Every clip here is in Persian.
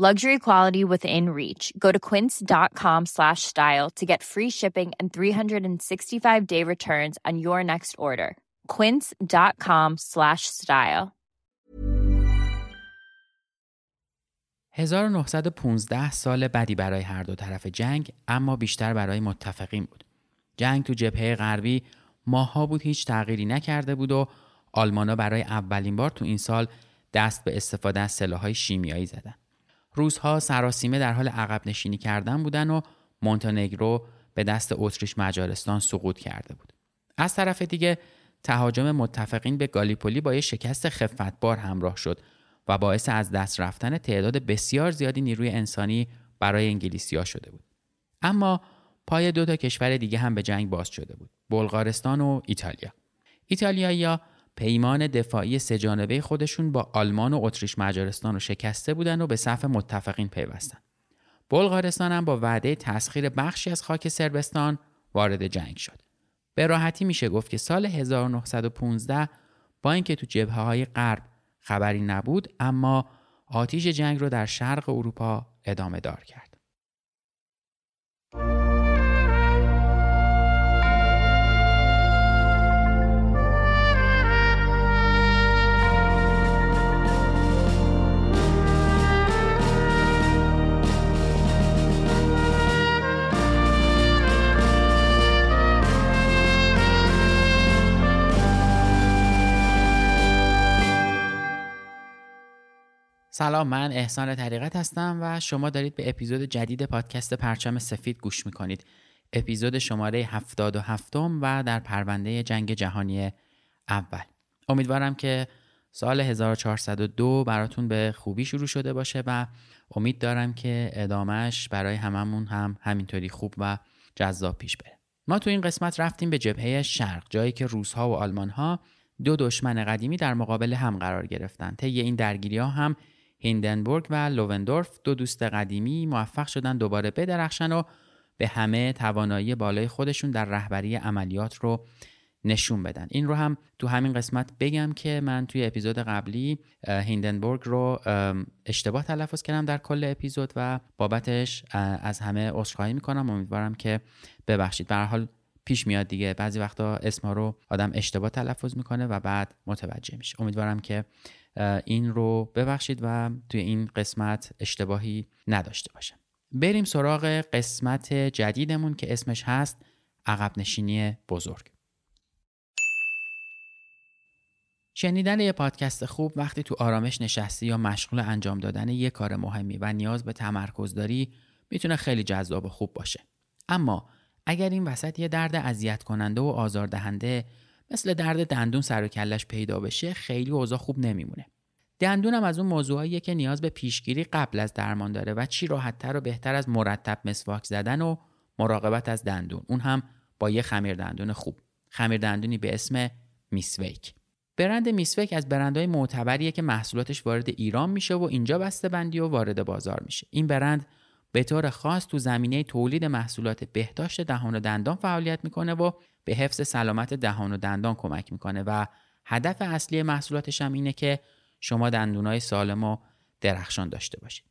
Luxury quality within reach. Go to quince.com slash style to get free shipping and 365-day returns on your next order. quince.com slash style 1915 سال بدی برای هر دو طرف جنگ اما بیشتر برای متفقین بود. جنگ تو جبهه غربی ماها بود هیچ تغییری نکرده بود و آلمانا برای اولین بار تو این سال دست به استفاده از سلاحهای شیمیایی زدن. روزها سراسیمه در حال عقب نشینی کردن بودن و مونتنگرو به دست اتریش مجارستان سقوط کرده بود. از طرف دیگه تهاجم متفقین به گالیپولی با یه شکست خفتبار همراه شد و باعث از دست رفتن تعداد بسیار زیادی نیروی انسانی برای انگلیسیا شده بود. اما پای دو تا کشور دیگه هم به جنگ باز شده بود. بلغارستان و ایتالیا. ایتالیایی‌ها پیمان دفاعی سهجانبه خودشون با آلمان و اتریش مجارستان رو شکسته بودن و به صف متفقین پیوستن. بلغارستان هم با وعده تسخیر بخشی از خاک سربستان وارد جنگ شد. به راحتی میشه گفت که سال 1915 با اینکه تو جبهه های غرب خبری نبود اما آتیش جنگ رو در شرق اروپا ادامه دار کرد. سلام من احسان طریقت هستم و شما دارید به اپیزود جدید پادکست پرچم سفید گوش می‌کنید. اپیزود شماره 77 و در پرونده جنگ جهانی اول. امیدوارم که سال 1402 براتون به خوبی شروع شده باشه و امید دارم که ادامهش برای هممون هم همینطوری خوب و جذاب پیش بره. ما تو این قسمت رفتیم به جبهه شرق جایی که روسها و آلمانها دو دشمن قدیمی در مقابل هم قرار گرفتن. طی این درگیری ها هم هیندنبورگ و لووندورف دو دوست قدیمی موفق شدن دوباره بدرخشن و به همه توانایی بالای خودشون در رهبری عملیات رو نشون بدن. این رو هم تو همین قسمت بگم که من توی اپیزود قبلی هیندنبورگ رو اشتباه تلفظ کردم در کل اپیزود و بابتش از همه عذرخواهی می‌کنم. امیدوارم که ببخشید. به حال پیش میاد دیگه. بعضی وقتا اسمها رو آدم اشتباه تلفظ می‌کنه و بعد متوجه میشه. امیدوارم که این رو ببخشید و توی این قسمت اشتباهی نداشته باشم. بریم سراغ قسمت جدیدمون که اسمش هست عقب نشینی بزرگ. شنیدن یه پادکست خوب وقتی تو آرامش نشستی یا مشغول انجام دادن یه کار مهمی و نیاز به تمرکز داری می‌تونه خیلی جذاب و خوب باشه. اما اگر این وسط یه درد اذیت کننده و آزاردهنده مثل درد دندون سر و کلش پیدا بشه خیلی اوضاع خوب نمیمونه. دندون هم از اون موضوعاییه که نیاز به پیشگیری قبل از درمان داره و چی راحتتر و بهتر از مرتب مسواک زدن و مراقبت از دندون. اون هم با یه خمیر دندون خوب. خمیر دندونی به اسم میسویک. برند میسویک از برندهای معتبریه که محصولاتش وارد ایران میشه و اینجا بسته بندی و وارد بازار میشه. این برند به طور خاص تو زمینه تولید محصولات بهداشت دهان و دندان فعالیت می‌کنه و به حفظ سلامت دهان و دندان کمک می‌کنه و هدف اصلی محصولاتش هم اینه که شما دندونای سالم و درخشان داشته باشید.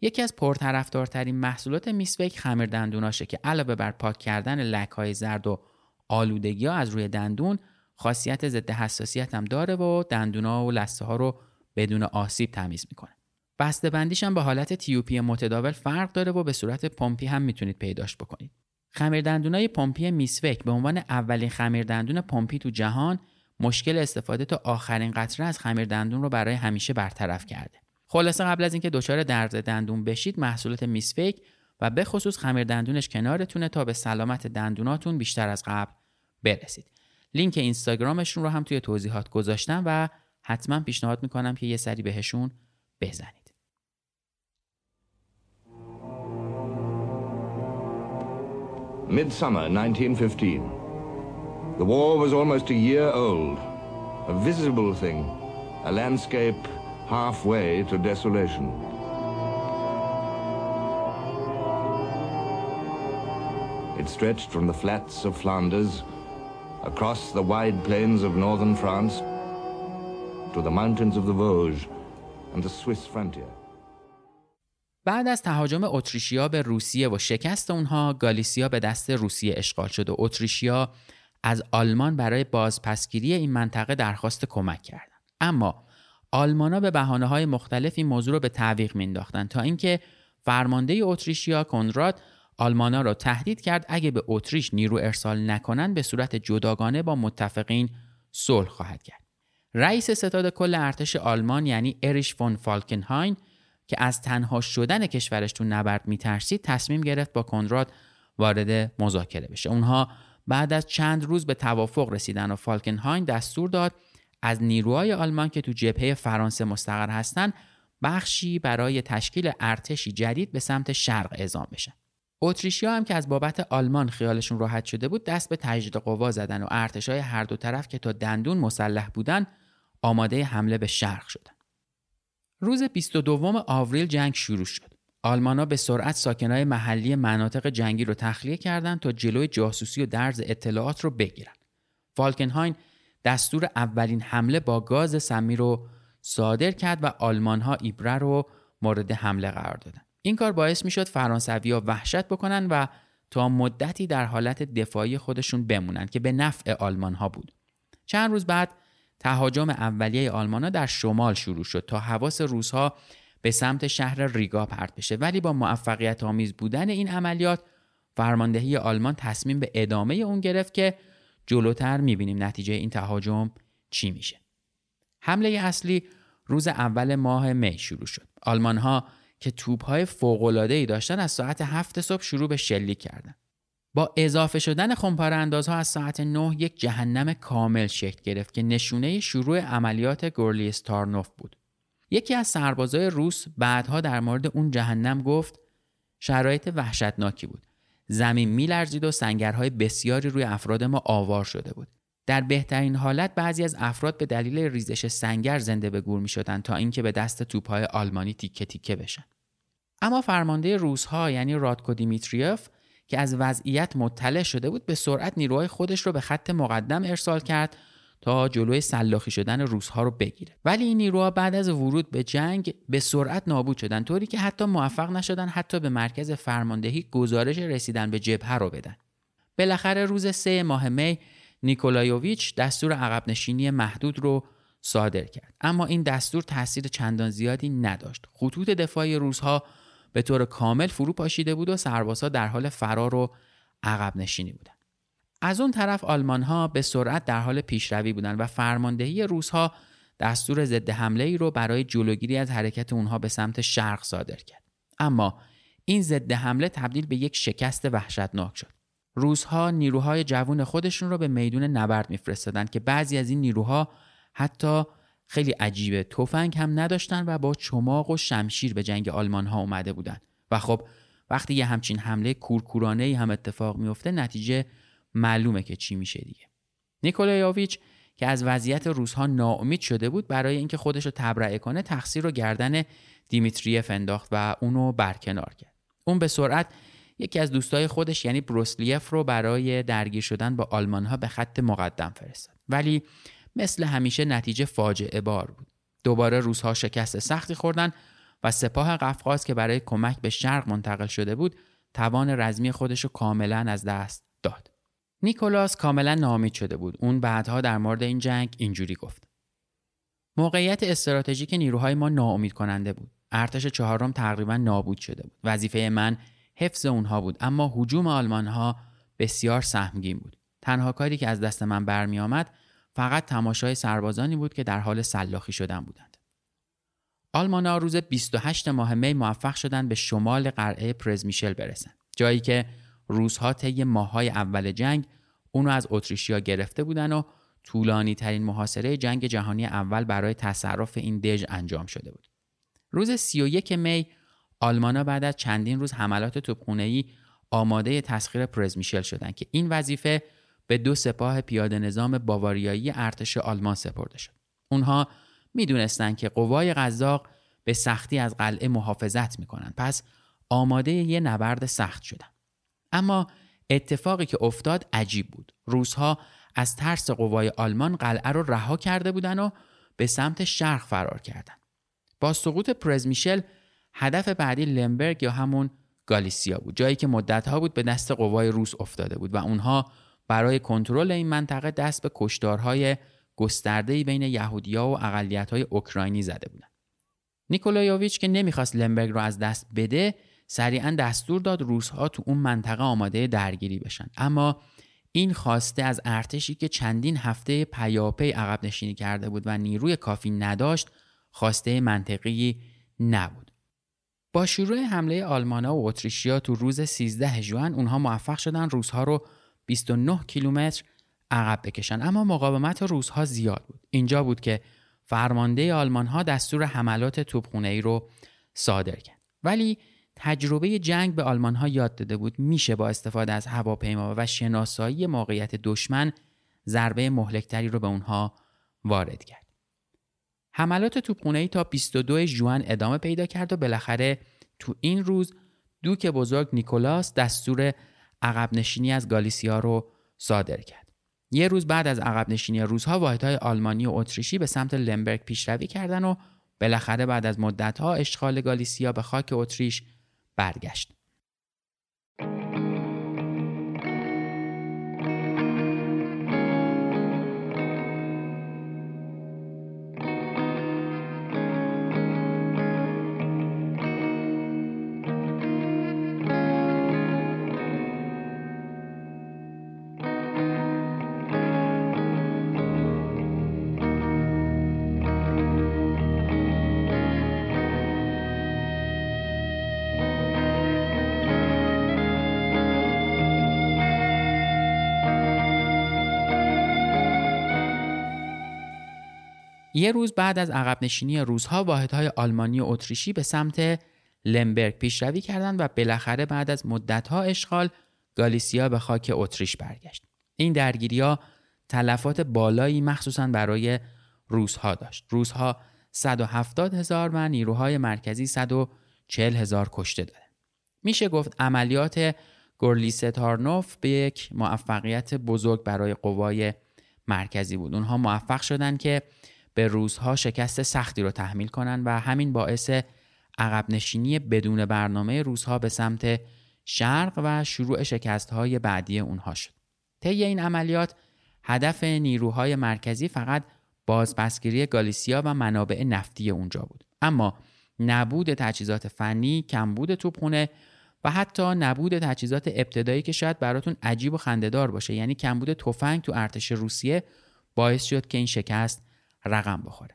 یکی از پرطرفدارترین محصولات میسویک خمیر دندوناشه که علاوه بر پاک کردن لک های زرد و آلودگی ها از روی دندون خاصیت ضد حساسیت هم داره و دندونا و لسته ها رو بدون آسیب تمیز می‌کنه. بسته بندیش هم به حالت تیوپی متداول فرق داره و به صورت پمپی هم می‌تونید پیداش بکنید. خمیردندونای پمپی میسوک به عنوان اولین خمیردندون پمپی تو جهان مشکل استفاده تا آخرین قطره از خمیردندون رو برای همیشه برطرف کرده. خلاصه قبل از اینکه دچار درد دندون بشید محصولات میسفیک و به خصوص خمیردندونش کنارتونه تا به سلامت دندوناتون بیشتر از قبل برسید. لینک اینستاگرامشون رو هم توی توضیحات گذاشتم و حتما پیشنهاد می‌کنم که یه سری بهشون بزنید. Midsummer 1915. The war was almost a year old, a visible thing, a landscape halfway to desolation. It stretched from the flats of Flanders, across the wide plains of northern France, to the mountains of the Vosges and the Swiss frontier. بعد از تهاجم اتریشیا به روسیه و شکست اونها گالیسیا به دست روسیه اشغال شد و اتریشیا از آلمان برای بازپسگیری این منطقه درخواست کمک کردند. اما آلمانا به بحانه های مختلف این موضوع رو به تعویق مینداختند تا اینکه فرمانده اتریشیا کنراد آلمانا را تهدید کرد. اگه به اتریش نیرو ارسال نکنند به صورت جداگانه با متفقین صلح خواهد کرد. رئیس ستاد کل ارتش آلمان یعنی اریش فون فالکنهاین که از تنها شدن کشورش تو نبرد میترسید تصمیم گرفت با کنراد وارد مذاکره بشه. اونها بعد از چند روز به توافق رسیدن و فالکنهاین دستور داد از نیروهای آلمان که تو جبهه فرانسه مستقر هستند بخشی برای تشکیل ارتشی جدید به سمت شرق اعزام بشن. اتریشیا هم که از بابت آلمان خیالشون راحت شده بود دست به تجدید قوا زدن و ارتشای هر دو طرف که تا دندون مسلح بودن آماده حمله به شرق شدن. روز 22 آوریل جنگ شروع شد. آلمانا به سرعت ساکنای محلی مناطق جنگی رو تخلیه کردند تا جلوی جاسوسی و درز اطلاعات رو بگیرن. فالکنهاین دستور اولین حمله با گاز سمی رو صادر کرد و آلمان ها ایبره رو مورد حمله قرار دادن. این کار باعث می شد فرانسوی ها وحشت بکنن و تا مدتی در حالت دفاعی خودشون بمونن که به نفع آلمان ها بود. چند روز بعد تهاجم اولیه آلمانا در شمال شروع شد تا حواس روزها به سمت شهر ریگا پرت بشه. ولی با موفقیت آمیز بودن این عملیات فرماندهی آلمان تصمیم به ادامه اون گرفت که جلوتر می‌بینیم نتیجه این تهاجم چی میشه. حمله اصلی روز اول ماه می شروع شد. آلمان ها که توپ های ای داشتن از ساعت هفت صبح شروع به شلیک کردند با اضافه شدن خمپاره اندازها از ساعت 9 یک جهنم کامل شکل گرفت که نشونه شروع عملیات گورلی استارنوف بود. یکی از سربازای روس بعدها در مورد اون جهنم گفت شرایط وحشتناکی بود. زمین میلرزید و سنگرهای بسیاری روی افراد ما آوار شده بود. در بهترین حالت بعضی از افراد به دلیل ریزش سنگر زنده به گور می شدن تا اینکه به دست توپهای آلمانی تیکه تیکه بشن. اما فرمانده روسها یعنی رادکو دیمیتریوف که از وضعیت مطلع شده بود به سرعت نیروهای خودش رو به خط مقدم ارسال کرد تا جلوی سلاخی شدن روسها رو بگیره. ولی این نیروها بعد از ورود به جنگ به سرعت نابود شدن طوری که حتی موفق نشدن حتی به مرکز فرماندهی گزارش رسیدن به جبهه رو بدن. بالاخره روز سه ماه می نیکولایوویچ دستور عقب نشینی محدود رو صادر کرد. اما این دستور تاثیر چندان زیادی نداشت. خطوط دفاعی روزها به طور کامل فرو پاشیده بود و سربازها در حال فرار و عقب نشینی بودند. از اون طرف آلمان ها به سرعت در حال پیشروی بودند و فرماندهی روس ها دستور ضد حمله ای رو برای جلوگیری از حرکت اونها به سمت شرق صادر کرد. اما این ضد حمله تبدیل به یک شکست وحشتناک شد. روزها نیروهای جوون خودشون رو به میدون نبرد میفرستادند که بعضی از این نیروها حتی خیلی عجیبه. تفنگ هم نداشتن و با چماق و شمشیر به جنگ آلمان ها اومده بودن. و خب وقتی یه همچین حمله کورکورانه ای هم اتفاق میفته نتیجه معلومه که چی میشه دیگه. نیکولایوویچ که از وضعیت روزها ناامید شده بود برای اینکه خودش رو تبرئه کنه تقصیر رو گردن دیمیتریف انداخت و اونو برکنار کرد. اون به سرعت یکی از دوستای خودش یعنی بروسلیف رو برای درگیر شدن با آلمان ها به خط مقدم فرستاد. ولی مثل همیشه نتیجه فاجعه بار بود. دوباره روزها شکست سختی خوردن و سپاه قفقاز که برای کمک به شرق منتقل شده بود توان رزمی خودش رو کاملا از دست داد. نیکولاس کاملا نامید شده بود. اون بعدها در مورد این جنگ اینجوری گفت. موقعیت استراتژیک نیروهای ما ناامید کننده بود. ارتش چهارم تقریبا نابود شده بود. وظیفه من حفظ اونها بود اما حجوم آلمان ها بسیار سهمگین بود. تنها کاری که از دست من برمی آمد فقط تماشای سربازانی بود که در حال سلاخی شدن بودند. آلمانا روز 28 ماه می موفق شدند به شمال قلعه پرزمیشل برسند. جایی که روزها طی ماههای اول جنگ اونو از اتریشیا گرفته بودن و طولانی ترین محاصره جنگ جهانی اول برای تصرف این دژ انجام شده بود. روز 31 می آلمانا بعد از چندین روز حملات توپخانه‌ای آماده تسخیر پرزمیشل شدند که این وظیفه به دو سپاه پیاده نظام باواریایی ارتش آلمان سپرده شد. اونها می‌دونستند که قوای قزاق به سختی از قلعه محافظت می‌کنند پس آماده یه نبرد سخت شدن. اما اتفاقی که افتاد عجیب بود. روزها از ترس قوای آلمان قلعه رو رها کرده بودن و به سمت شرق فرار کردند. با سقوط پرزمیشل هدف بعدی لمبرگ یا همون گالیسیا بود جایی که مدتها بود به دست قوای روس افتاده بود و اونها برای کنترل این منطقه دست به کشتارهای گسترده بین یهودیا و اقلیت‌های اوکراینی زده بودند. نیکولایوویچ که نمی‌خواست لمبرگ رو از دست بده سریعا دستور داد روسها تو اون منطقه آماده درگیری بشن اما این خواسته از ارتشی که چندین هفته پیاپی عقب نشینی کرده بود و نیروی کافی نداشت خواسته منطقی نبود با شروع حمله آلمانا و اتریشیا تو روز 13 ژوئن اونها موفق شدن روزها رو 29 کیلومتر عقب بکشن. اما مقاومت روزها زیاد بود. اینجا بود که فرمانده آلمان ها دستور حملات توپخونه ای رو صادر کرد. ولی تجربه جنگ به آلمان ها یاد داده بود. میشه با استفاده از هواپیما و شناسایی موقعیت دشمن ضربه مهلکتری رو به اونها وارد کرد. حملات توپخونه ای تا 22 ژوئن ادامه پیدا کرد و بالاخره تو این روز دوک بزرگ نیکولاس دستور عقب نشینی از گالیسیا رو صادر کرد. یه روز بعد از عقب نشینی روزها واحدهای آلمانی و اتریشی به سمت لمبرگ پیشروی کردند و بالاخره بعد از مدتها اشغال گالیسیا به خاک اتریش برگشت. یه روز بعد از عقب نشینی روزها واحدهای آلمانی و اتریشی به سمت لمبرگ پیشروی کردند و بالاخره بعد از مدتها اشغال گالیسیا به خاک اتریش برگشت. این درگیری ها تلفات بالایی مخصوصا برای روزها داشت. روزها 170 هزار و نیروهای مرکزی 140 هزار کشته داره. میشه گفت عملیات گورلیستارنوف به یک موفقیت بزرگ برای قوای مرکزی بود. اونها موفق شدند که به روزها شکست سختی رو تحمیل کنند و همین باعث عقب نشینی بدون برنامه روزها به سمت شرق و شروع شکست های بعدی اونها شد. طی این عملیات هدف نیروهای مرکزی فقط بازپسگیری گالیسیا و منابع نفتی اونجا بود. اما نبود تجهیزات فنی، کمبود توپخونه و حتی نبود تجهیزات ابتدایی که شاید براتون عجیب و خندهدار باشه یعنی کمبود تفنگ تو ارتش روسیه باعث شد که این شکست رقم بخوره.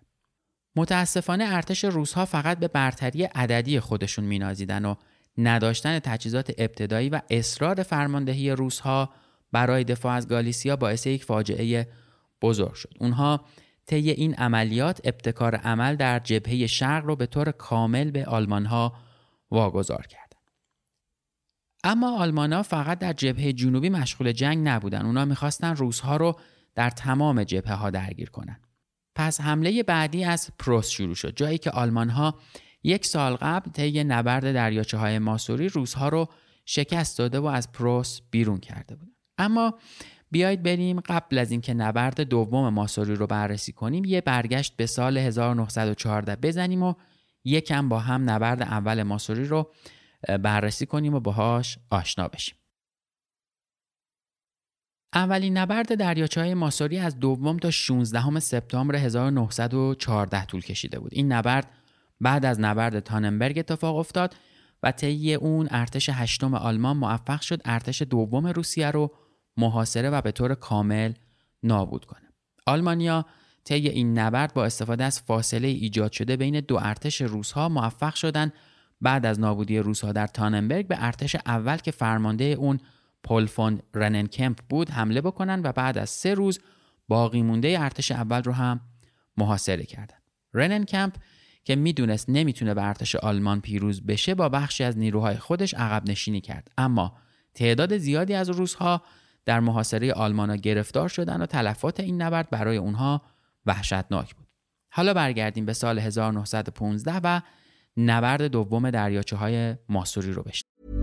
متاسفانه ارتش روسها فقط به برتری عددی خودشون مینازیدن و نداشتن تجهیزات ابتدایی و اصرار فرماندهی روسها برای دفاع از گالیسیا باعث یک فاجعه بزرگ شد. اونها طی این عملیات ابتکار عمل در جبهه شرق رو به طور کامل به آلمان ها واگذار کردند. اما آلمان ها فقط در جبهه جنوبی مشغول جنگ نبودن. اونا می‌خواستن روسها رو در تمام جبهه ها درگیر کنند. پس حمله بعدی از پروس شروع شد جایی که آلمان ها یک سال قبل طی نبرد دریاچه های ماسوری روزها رو شکست داده و از پروس بیرون کرده بودن. اما بیایید بریم قبل از اینکه نبرد دوم ماسوری رو بررسی کنیم یه برگشت به سال 1914 بزنیم و یکم با هم نبرد اول ماسوری رو بررسی کنیم و باهاش آشنا بشیم. اولین نبرد دریاچه های ماسوری از دوم تا 16 سپتامبر 1914 طول کشیده بود. این نبرد بعد از نبرد تاننبرگ اتفاق افتاد و طی اون ارتش هشتم آلمان موفق شد ارتش دوم روسیه رو محاصره و به طور کامل نابود کنه. آلمانیا طی این نبرد با استفاده از فاصله ایجاد شده بین دو ارتش روسها موفق شدند بعد از نابودی روسها در تاننبرگ به ارتش اول که فرمانده اون پل فون رننکمپ بود حمله بکنن و بعد از سه روز باقی مونده ارتش اول رو هم محاصره کردن. رننکمپ که می‌دونست نمی‌تونه به ارتش آلمان پیروز بشه با بخشی از نیروهای خودش عقب نشینی کرد اما تعداد زیادی از روسها در محاصره آلمانا گرفتار شدن و تلفات این نبرد برای اونها وحشتناک بود. حالا برگردیم به سال 1915 و نبرد دوم دریاچه های ماسوری رو بشنویم.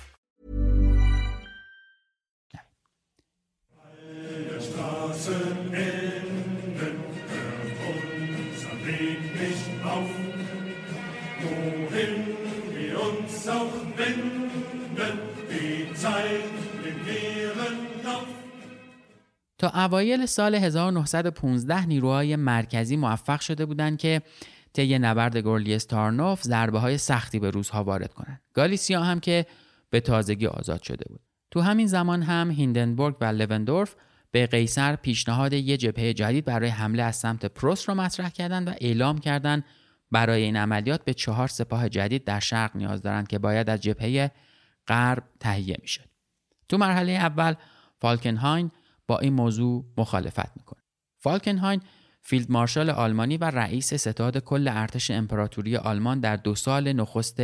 تا اوایل سال 1915 نیروهای مرکزی موفق شده بودند که طی نبرد گورلیستارنوف ضربه های سختی به روزها وارد کنند. گالیسیا هم که به تازگی آزاد شده بود. تو همین زمان هم هیندنبورگ و لوندورف به قیصر پیشنهاد یه جبهه جدید برای حمله از سمت پروس را مطرح کردند و اعلام کردند برای این عملیات به چهار سپاه جدید در شرق نیاز دارند که باید از جبهه غرب تهیه می‌شد. تو مرحله اول فالکنهاین با این موضوع مخالفت می‌کنه. فالکنهاین فیلد مارشال آلمانی و رئیس ستاد کل ارتش امپراتوری آلمان در دو سال نخست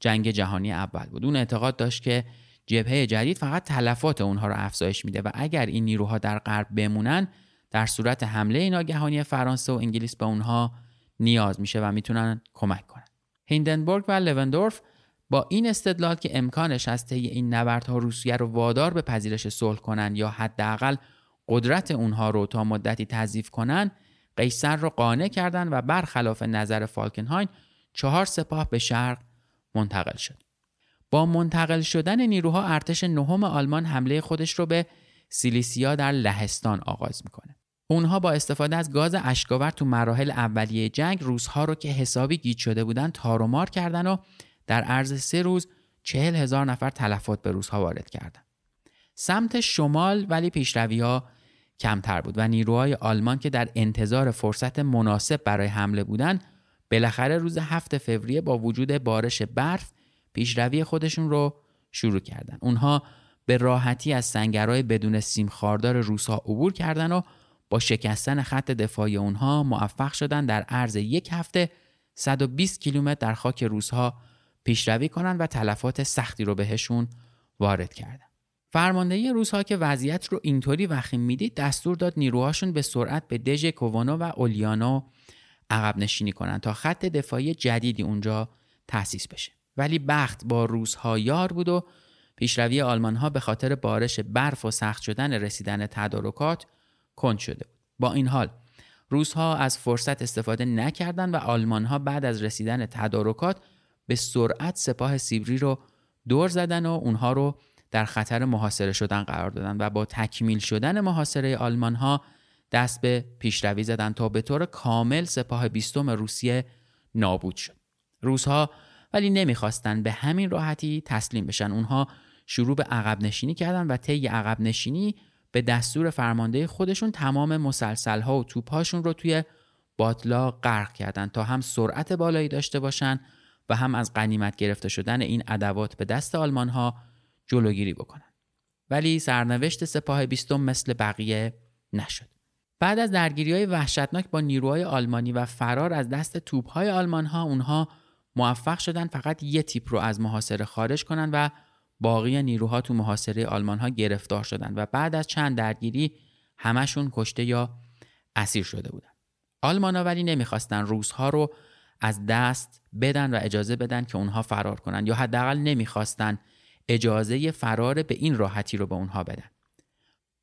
جنگ جهانی اول بود. اون اعتقاد داشت که جبهه جدید فقط تلفات اونها رو افزایش میده و اگر این نیروها در غرب بمونن در صورت حمله ناگهانی فرانسه و انگلیس به اونها نیاز میشه و می‌تونن کمک کنن. هیندنبورگ و لوندورف با این استدلال که امکانش از طی این نبردها روسیه رو وادار به پذیرش صلح کنند یا حداقل قدرت اونها رو تا مدتی تضعیف کنند قیصر رو قانع کردند و برخلاف نظر فالکنهاین چهار سپاه به شرق منتقل شد با منتقل شدن نیروها ارتش نهم آلمان حمله خودش رو به سیلیسیا در لهستان آغاز می‌کنه اونها با استفاده از گاز اشکاور تو مراحل اولیه جنگ روزها رو که حسابی گیج شده بودن تارومار کردن و در عرض سه روز چهل هزار نفر تلفات به روزها وارد کردند. سمت شمال ولی پیشروی ها کمتر بود و نیروهای آلمان که در انتظار فرصت مناسب برای حمله بودند بالاخره روز هفت فوریه با وجود بارش برف پیشروی خودشون رو شروع کردند. اونها به راحتی از سنگرهای بدون سیم خاردار روسها عبور کردند و با شکستن خط دفاعی اونها موفق شدن در عرض یک هفته 120 کیلومتر در خاک روسها پیشروی کنند و تلفات سختی رو بهشون وارد کردن. فرماندهی روزها که وضعیت رو اینطوری وخیم می‌دید دستور داد نیروهاشون به سرعت به دژ کووانو و اولیانو عقب نشینی کنند تا خط دفاعی جدیدی اونجا تأسیس بشه. ولی بخت با روزها یار بود و پیشروی آلمان ها به خاطر بارش برف و سخت شدن رسیدن تدارکات کند شده بود. با این حال روزها از فرصت استفاده نکردند و آلمان ها بعد از رسیدن تدارکات به سرعت سپاه سیبری رو دور زدن و اونها رو در خطر محاصره شدن قرار دادن و با تکمیل شدن محاصره آلمان ها دست به پیشروی زدن تا به طور کامل سپاه بیستم روسیه نابود شد. روسها ولی نمی‌خواستند به همین راحتی تسلیم بشن. اونها شروع به عقب نشینی کردن و طی عقب نشینی به دستور فرمانده خودشون تمام مسلسل ها و توپ هاشون رو توی باطلا غرق کردند تا هم سرعت بالایی داشته باشن و هم از قنیمت گرفته شدن این ادوات به دست آلمان ها جلوگیری بکنند. ولی سرنوشت سپاه بیستم مثل بقیه نشد. بعد از درگیری های وحشتناک با نیروهای آلمانی و فرار از دست توپ های آلمان ها اونها موفق شدن فقط یه تیپ رو از محاصره خارج کنند و باقی نیروها تو محاصره آلمان ها گرفتار شدند و بعد از چند درگیری همشون کشته یا اسیر شده بودند. آلمان ها ولی نمی‌خواستن روزها رو از دست بدن و اجازه بدن که اونها فرار کنن یا حداقل نمی‌خواستن اجازه فرار به این راحتی رو به اونها بدن.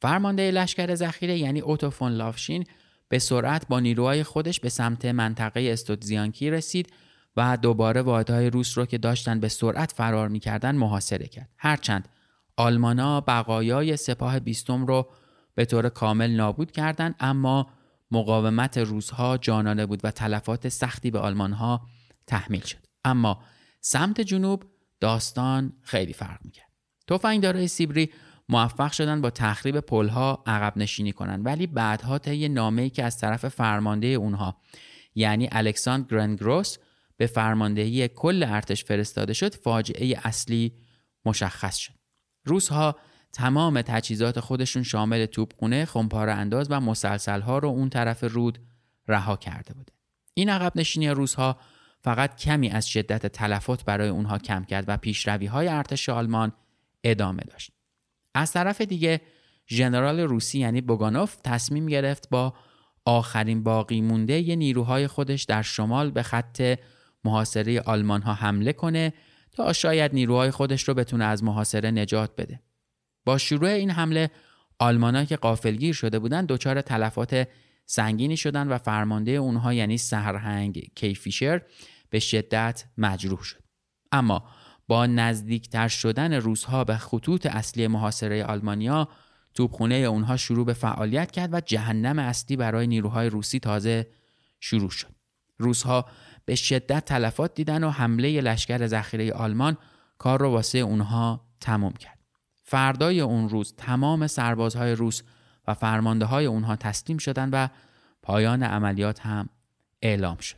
فرمانده لشکر ذخیره یعنی اوتوفون لافشین به سرعت با نیروهای خودش به سمت منطقه استودزیانکی رسید و دوباره واحدهای روس رو که داشتن به سرعت فرار می‌کردن محاصره کرد. هرچند آلمانا بقایای سپاه بیستم رو به طور کامل نابود کردند اما مقاومت روزها جانانه بود و تلفات سختی به آلمانها تحمیل شد اما سمت جنوب داستان خیلی فرق می‌کرد تفنگدارای سیبری موفق شدن با تخریب پلها عقب نشینی کنند ولی بعدها طی نامه‌ای که از طرف فرمانده اونها یعنی الکساندر گرنگروس به فرماندهی کل ارتش فرستاده شد فاجعه اصلی مشخص شد روسها تمام تجهیزات خودشون شامل توپخونه، خمپاره انداز و مسلسل ها رو اون طرف رود رها کرده بوده. این عقب نشینی روزها فقط کمی از شدت تلفات برای اونها کم کرد و پیشروی های ارتش آلمان ادامه داشت. از طرف دیگه ژنرال روسی یعنی بوگانوف تصمیم گرفت با آخرین باقی مونده ی نیروهای خودش در شمال به خط محاصره آلمان ها حمله کنه تا شاید نیروهای خودش رو بتونه از محاصره نجات بده. با شروع این حمله آلمانا که قافلگیر شده بودند دچار تلفات سنگینی شدند و فرمانده اونها یعنی سرهنگ کیفیشر به شدت مجروح شد اما با نزدیکتر شدن روزها به خطوط اصلی محاصره آلمانیا توپخونه اونها شروع به فعالیت کرد و جهنم اصلی برای نیروهای روسی تازه شروع شد روزها به شدت تلفات دیدن و حمله لشکر ذخیره آلمان کار رو واسه اونها تمام کرد فردای اون روز تمام سربازهای روس و فرمانده های اونها تسلیم شدند و پایان عملیات هم اعلام شد.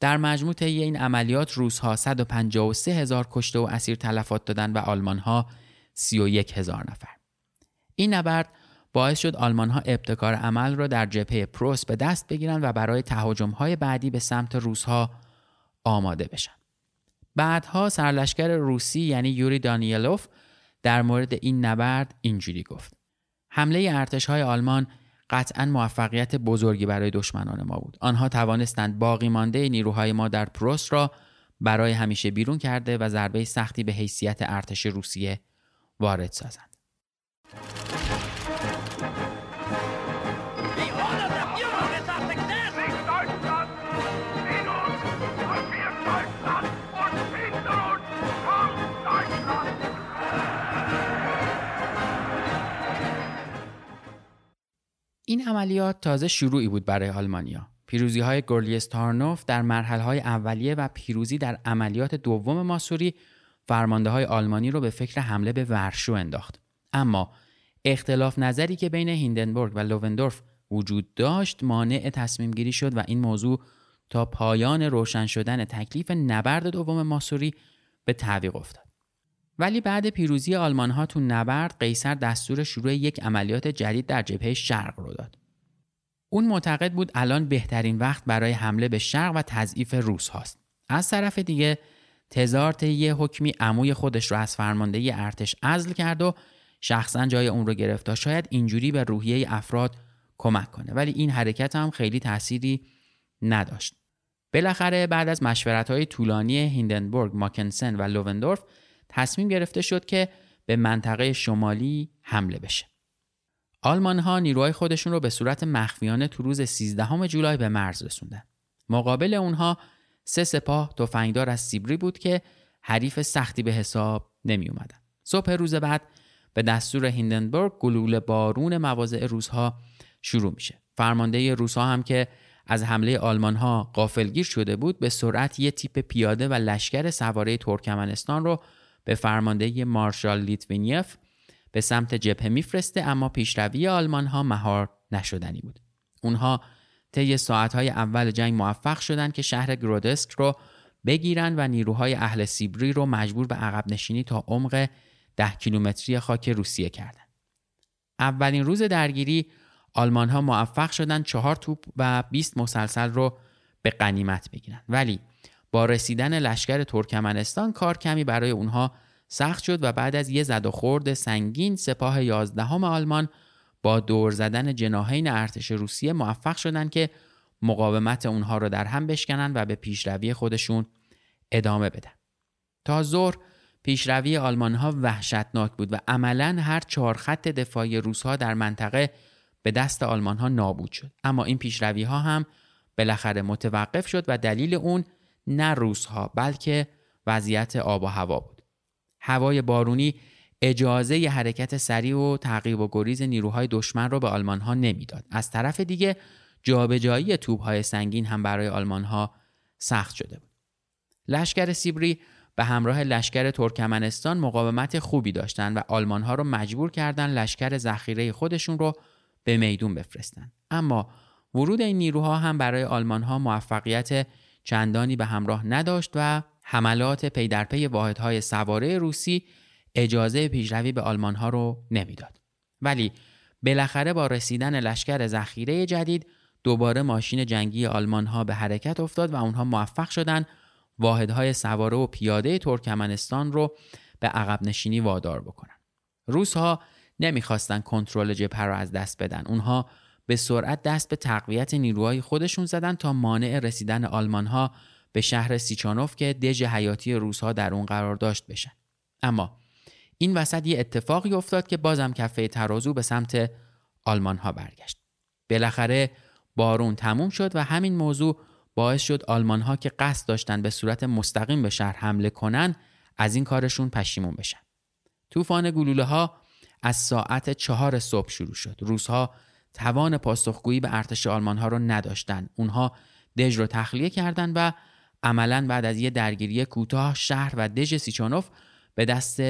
در مجموع طی این عملیات روسها 153 هزار کشته و اسیر تلفات دادند و آلمان ها 31 هزار نفر. این نبرد باعث شد آلمان ها ابتکار عمل را در جبهه پروس به دست بگیرند و برای تهاجم های بعدی به سمت روس ها آماده بشن. بعدها سرلشکر روسی یعنی یوری دانیلوف در مورد این نبرد اینجوری گفت. حمله ارتش های آلمان قطعا موفقیت بزرگی برای دشمنان ما بود. آنها توانستند باقی مانده نیروهای ما در پروس را برای همیشه بیرون کرده و ضربه سختی به حیثیت ارتش روسیه وارد سازند. این عملیات تازه شروعی بود برای آلمانیا. پیروزی های گورلیستارنوف در مرحله های اولیه و پیروزی در عملیات دوم ماسوری فرمانده های آلمانی رو به فکر حمله به ورشو انداخت. اما اختلاف نظری که بین هیندنبورگ و لووندورف وجود داشت مانع تصمیم گیری شد و این موضوع تا پایان روشن شدن تکلیف نبرد دوم ماسوری به تعویق افتاد. ولی بعد پیروزی آلمان ها تو نبرد قیصر دستور شروع یک عملیات جدید در جبهه شرق رو داد. اون معتقد بود الان بهترین وقت برای حمله به شرق و تضعیف روس هاست. از طرف دیگه تزار یه حکمی عموی خودش رو از فرماندهی ارتش ازل کرد و شخصا جای اون رو گرفت تا شاید اینجوری به روحیه افراد کمک کنه ولی این حرکت هم خیلی تأثیری نداشت. بالاخره بعد از مشورت های طولانی هیندنبورگ، ماکنسن و لووندورف تصمیم گرفته شد که به منطقه شمالی حمله بشه. آلمان ها نیروهای خودشون رو به صورت مخفیانه تو روز 13 جولای به مرز رسوندن. مقابل اونها سه سپاه تفنگدار از سیبری بود که حریف سختی به حساب نمی اومدن. صبح روز بعد به دستور هیندنبورگ گلوله بارون مواضع روزها شروع میشه. فرمانده روزها هم که از حمله آلمان ها قافلگیر شده بود به سرعت یه تیپ پیاده و لشکر سواره ترکمنستان رو به فرماندهی مارشال لیتوینیف به سمت جبهه میفرسته اما پیشروی آلمان ها مهار نشدنی بود. اونها طی ساعتهای اول جنگ موفق شدند که شهر گرودسک رو بگیرن و نیروهای اهل سیبری رو مجبور به عقب نشینی تا عمق ده کیلومتری خاک روسیه کردند. اولین روز درگیری آلمان ها موفق شدند چهار توپ و 20 مسلسل رو به غنیمت بگیرن ولی با رسیدن لشکر ترکمنستان کار کمی برای اونها سخت شد و بعد از یه زد و خورد سنگین سپاه یازدهم آلمان با دور زدن جناهین ارتش روسیه موفق شدند که مقاومت اونها رو در هم بشکنن و به پیشروی خودشون ادامه بدن. تا ظهر پیشروی آلمان ها وحشتناک بود و عملا هر چهار خط دفاعی روس ها در منطقه به دست آلمان ها نابود شد اما این پیشروی ها هم بالاخره متوقف شد و دلیل اون نه روس ها بلکه وضعیت آب و هوا بود. هوای بارونی اجازه ی حرکت سریع و تعقیب و گریز نیروهای دشمن را به آلمان ها نمی‌داد. از طرف دیگه جابجایی توپ های سنگین هم برای آلمان ها سخت شده بود. لشکر سیبری به همراه لشکر ترکمنستان مقاومت خوبی داشتند و آلمان ها رو مجبور کردند لشکر ذخیره خودشون رو به میدون بفرستند. اما ورود این نیروها هم برای آلمان ها موفقیت چندانی به همراه نداشت و حملات پی در پی واحدهای سواره روسی اجازه پیشروی به آلمان ها رو نمی‌داد. ولی بالاخره با رسیدن لشکر ذخیره جدید دوباره ماشین جنگی آلمان ها به حرکت افتاد و اونها موفق شدند واحدهای سواره و پیاده ترکمنستان رو به عقب نشینی وادار بکنن. روس ها نمی‌خواستن کنترل جبهه را از دست بدن. اونها به سرعت دست به تقویت نیروهای خودشون زدن تا مانع رسیدن آلمان ها به شهر سیچانوف که دژ حیاتی روس ها در اون قرار داشت بشن. اما این وسط یه اتفاقی افتاد که بازم کفه ترازو به سمت آلمان ها برگشت. بالاخره بارون تموم شد و همین موضوع باعث شد آلمان ها که قصد داشتن به صورت مستقیم به شهر حمله کنن از این کارشون پشیمون بشن. طوفان گلوله ها از ساعت چهار صبح شروع شد. روزها توان پاسخگویی به ارتش آلمان ها رو نداشتن. اونها دژ رو تخلیه کردند و عملا بعد از یه درگیری کوتاه شهر و دژ سیچانوف به دست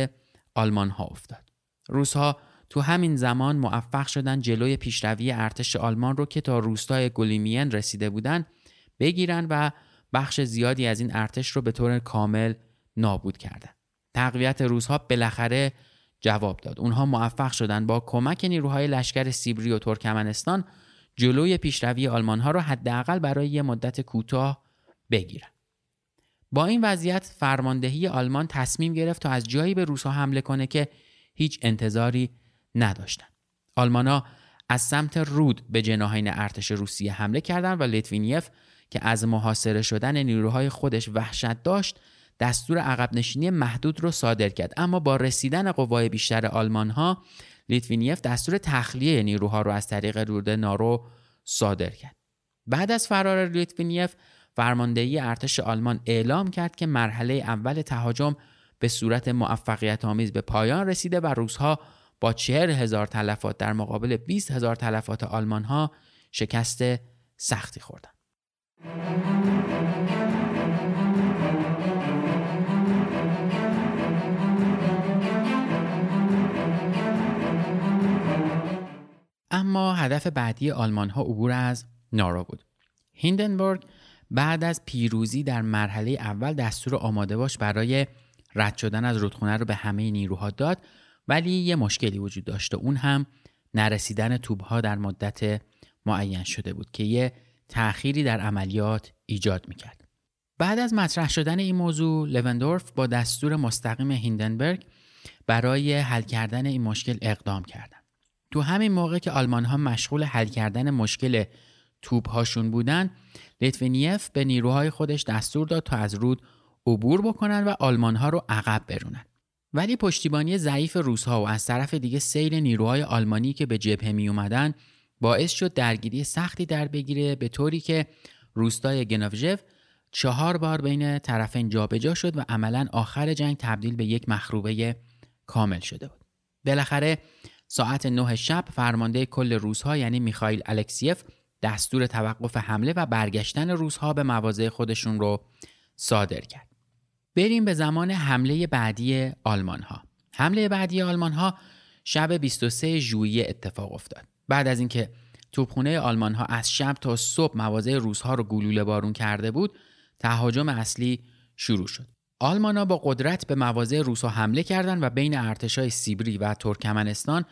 آلمان ها افتاد. روسها تو همین زمان موفق شدن جلوی پیشروی ارتش آلمان رو که تا روستای گلیمین رسیده بودن بگیرن و بخش زیادی از این ارتش رو به طور کامل نابود کردن. تقویت روزها بالاخره جواب داد. اونها موفق شدن با کمک نیروهای لشکر سیبری و ترکمنستان جلوی پیشروی آلمان ها رو حداقل برای یه مدت کوتاه بگیرن. با این وضعیت فرماندهی آلمان تصمیم گرفت تا از جایی به روسها حمله کنه که هیچ انتظاری نداشتند. آلمانا از سمت رود به جناحین ارتش روسیه حمله کردند و لیتوینیف که از محاصره شدن نیروهای خودش وحشت داشت دستور عقب نشینی محدود رو صادر کرد اما با رسیدن قوای بیشتر آلمان ها لیتوینیف دستور تخلیه نیروها رو از طریق رود نارو صادر کرد بعد از فرار لیتوینیف فرماندهی ارتش آلمان اعلام کرد که مرحله اول تهاجم به صورت موفقیت آمیز به پایان رسیده و روزها با چهر هزار تلفات در مقابل 20 هزار تلفات آلمان ها شکست سختی خوردن. اما هدف بعدی آلمان ها عبور از نارو بود. هیندنبورگ بعد از پیروزی در مرحله اول دستور آماده باش برای رد شدن از رودخونه رو به همه نیروها داد ولی یه مشکلی وجود داشت و اون هم نرسیدن توبها در مدت معین شده بود که یه تأخیری در عملیات ایجاد می‌کرد. بعد از مطرح شدن این موضوع لوندورف با دستور مستقیم هیندنبرگ برای حل کردن این مشکل اقدام کردند. تو همین موقع که آلمان ها مشغول حل کردن مشکل توپ هاشون بودن لیتوینیف به نیروهای خودش دستور داد تا از رود عبور بکنن و آلمان ها رو عقب برونن ولی پشتیبانی ضعیف روس ها و از طرف دیگه سیل نیروهای آلمانی که به جبهه می اومدن باعث شد درگیری سختی در بگیره به طوری که روستای گناوژف چهار بار بین طرفین جابجا شد و عملا آخر جنگ تبدیل به یک مخروبه کامل شده بود. بالاخره ساعت نه شب فرمانده کل روس‌ها یعنی میخائیل الکسیف دستور توقف حمله و برگشتن روزها به مواضع خودشون رو صادر کرد. بریم به زمان حمله بعدی آلمان ها. حمله بعدی آلمان ها شب 23 ژوئیه اتفاق افتاد. بعد از اینکه توپخونه آلمان ها از شب تا صبح مواضع روزها رو گلوله بارون کرده بود، تهاجم اصلی شروع شد. آلمان ها با قدرت به مواضع روسها حمله کردند و بین ارتشای سیبری و ترکمنستان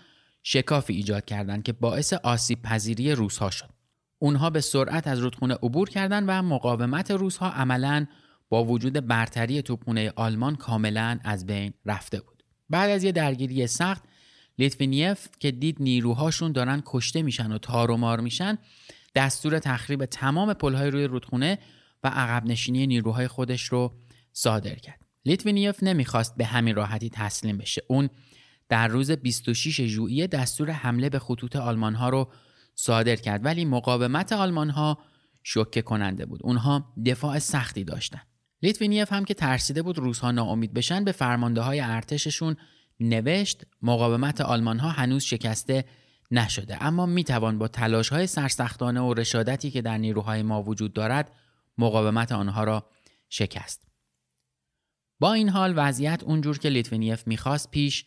شکافی ایجاد کردند که باعث آسیب پذیری روسها شد. اونها به سرعت از رودخونه عبور کردند و مقاومت روسها عملا با وجود برتری توپخونه آلمان کاملا از بین رفته بود. بعد از یه درگیری سخت لیتوینیف که دید نیروهاشون دارن کشته میشن و تارومار میشن دستور تخریب تمام پلهای روی رودخونه و عقب نشینی نیروهای خودش رو صادر کرد. لیتوینیف نمی‌خواست به همین راحتی تسلیم بشه. اون در روز 26 ژوئیه دستور حمله به خطوط آلمان ها رو صادر کرد. ولی مقاومت آلمان ها شوکه کننده بود. اونها دفاع سختی داشتن. لیتوینیف هم که ترسیده بود روزها ناامید بشن به فرمانده های ارتششون نوشت مقاومت آلمان ها هنوز شکسته نشده. اما می‌توان با تلاش های سرسختانه و رشادتی که در نیروهای ما وجود دارد مقاومت آنها را شکست. با این حال وضعیت اونجور که لیتوینیف می‌خواست پیش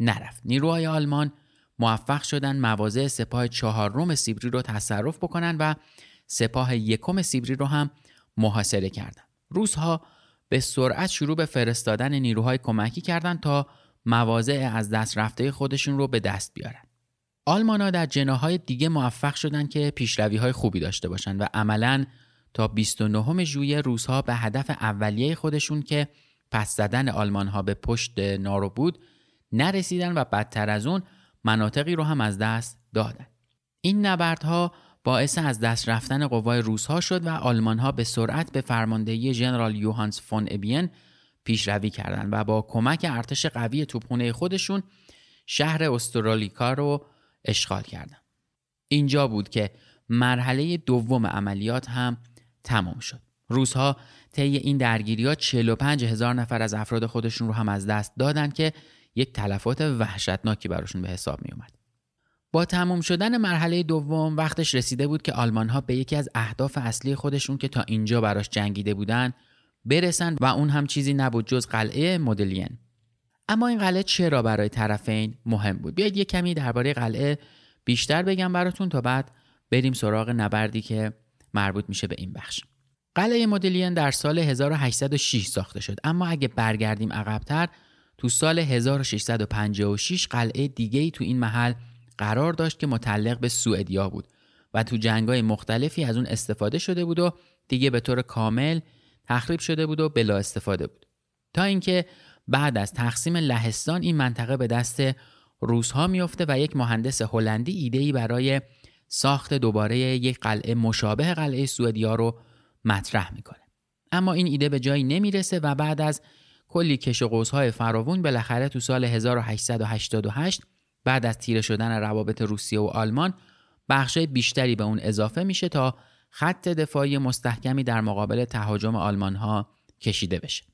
نرفت نیروهای آلمان موفق شدن مواضع سپاه چهارم سیبری رو تصرف بکنن و سپاه یکم سیبری رو هم محاصره کردند. روس‌ها به سرعت شروع به فرستادن نیروهای کمکی کردند تا مواضع از دست رفته خودشون رو به دست بیارن. آلمانا در جناح‌های دیگه موفق شدند که پیشروی های خوبی داشته باشند و عملا تا 29 ژوئیه روزها به هدف اولیه خودشون که پس زدن آلمان ها به پشت نارو بود نرسیدن و بدتر از اون مناطقی رو هم از دست دادن. این نبردها باعث از دست رفتن قوای روس ها شد و آلمان ها به سرعت به فرماندهی ژنرال یوهانس فون ابین پیشروی کردند و با کمک ارتش قوی توپخانه خودشون شهر استرالیکا رو اشغال کردند. اینجا بود که مرحله دوم عملیات هم تمام شد. روزها طی این درگیری ها 45 هزار نفر از افراد خودشون رو هم از دست دادند که یک تلفات وحشتناکی براشون به حساب می اومد. با تموم شدن مرحله دوم وقتش رسیده بود که آلمان ها به یکی از اهداف اصلی خودشون که تا اینجا براش جنگیده بودن برسن و اون هم چیزی نبود جز قلعه مدلین. اما این قلعه چرا برای طرفین مهم بود؟ بیاید یک کمی درباره قلعه بیشتر بگم براتون تا بعد بریم سراغ نبردی که مربوط میشه به این بخش. قلعه مدلین در سال 1806 ساخته شد. اما اگه برگردیم عقبتر تو سال 1656 قلعه دیگه ای تو این محل قرار داشت که متعلق به سوئدیا بود و تو جنگای مختلفی از اون استفاده شده بود و دیگه به طور کامل تخریب شده بود و بلا استفاده بود. تا اینکه بعد از تقسیم لهستان این منطقه به دست روزها میفته و یک مهندس هلندی ایده ای برای ساخت دوباره یک قلعه مشابه قلعه سوئدیا رو مطرح می‌کنه اما این ایده به جایی نمی‌رسه و بعد از کلی کش و قوس‌های فراوون بالاخره تو سال 1888 بعد از تیره شدن روابط روسیه و آلمان بخشای بیشتری به اون اضافه میشه تا خط دفاعی مستحکمی در مقابل تهاجم آلمان ها کشیده بشه.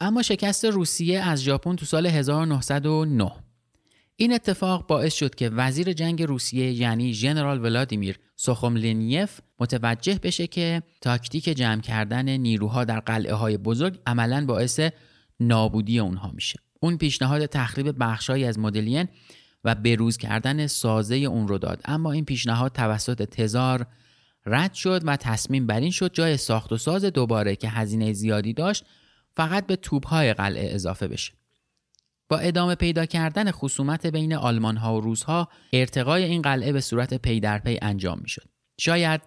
اما شکست روسیه از ژاپن تو سال 1909 این اتفاق باعث شد که وزیر جنگ روسیه یعنی ژنرال ولادیمیر سوخوملینیف متوجه بشه که تاکتیک جمع کردن نیروها در قلعه های بزرگ عملا باعث نابودی اونها میشه. اون پیشنهاد تخریب بخشهایی از مدلین و بروز کردن سازه اون رو داد. اما این پیشنهاد توسط تزار رد شد و تصمیم بر این شد جای ساخت و ساز دوباره که هزینه زیادی داشت فقط به توپهای قلعه اضافه بشه. با ادامه پیدا کردن خصومت بین آلمان ها و روس ها ارتقای این قلعه به صورت پی در پی انجام می شد. شاید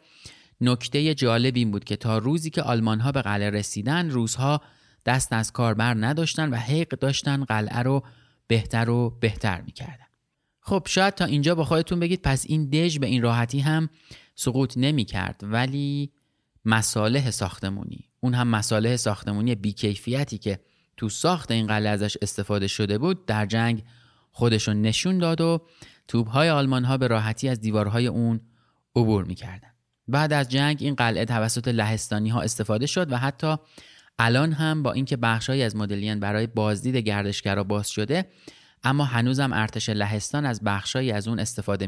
نکته جالب این بود که تا روزی که آلمان ها به قلعه رسیدن روس ها دست از کار بر نداشتن و حق داشتن قلعه رو بهتر و بهتر می‌کردن خب شاید تا اینجا با خودتون بگید پس این دژ به این راحتی هم سقوط نمی کرد ولی مساله ساختمونی اون هم مساله ساختمونی بیکیفیتی که تو ساخت این قلعه ازش استفاده شده بود در جنگ خودشون نشون داد و توبهای آلمان ها به راحتی از دیوارهای اون عبور می‌کردن. بعد از جنگ این قلعه توسط لهستانی ها استفاده شد و حتی الان هم با اینکه بخشهایی از مدلین برای بازدید گردشگرا باز شده اما هنوزم ارتش لهستان از بخشهایی از اون استفاده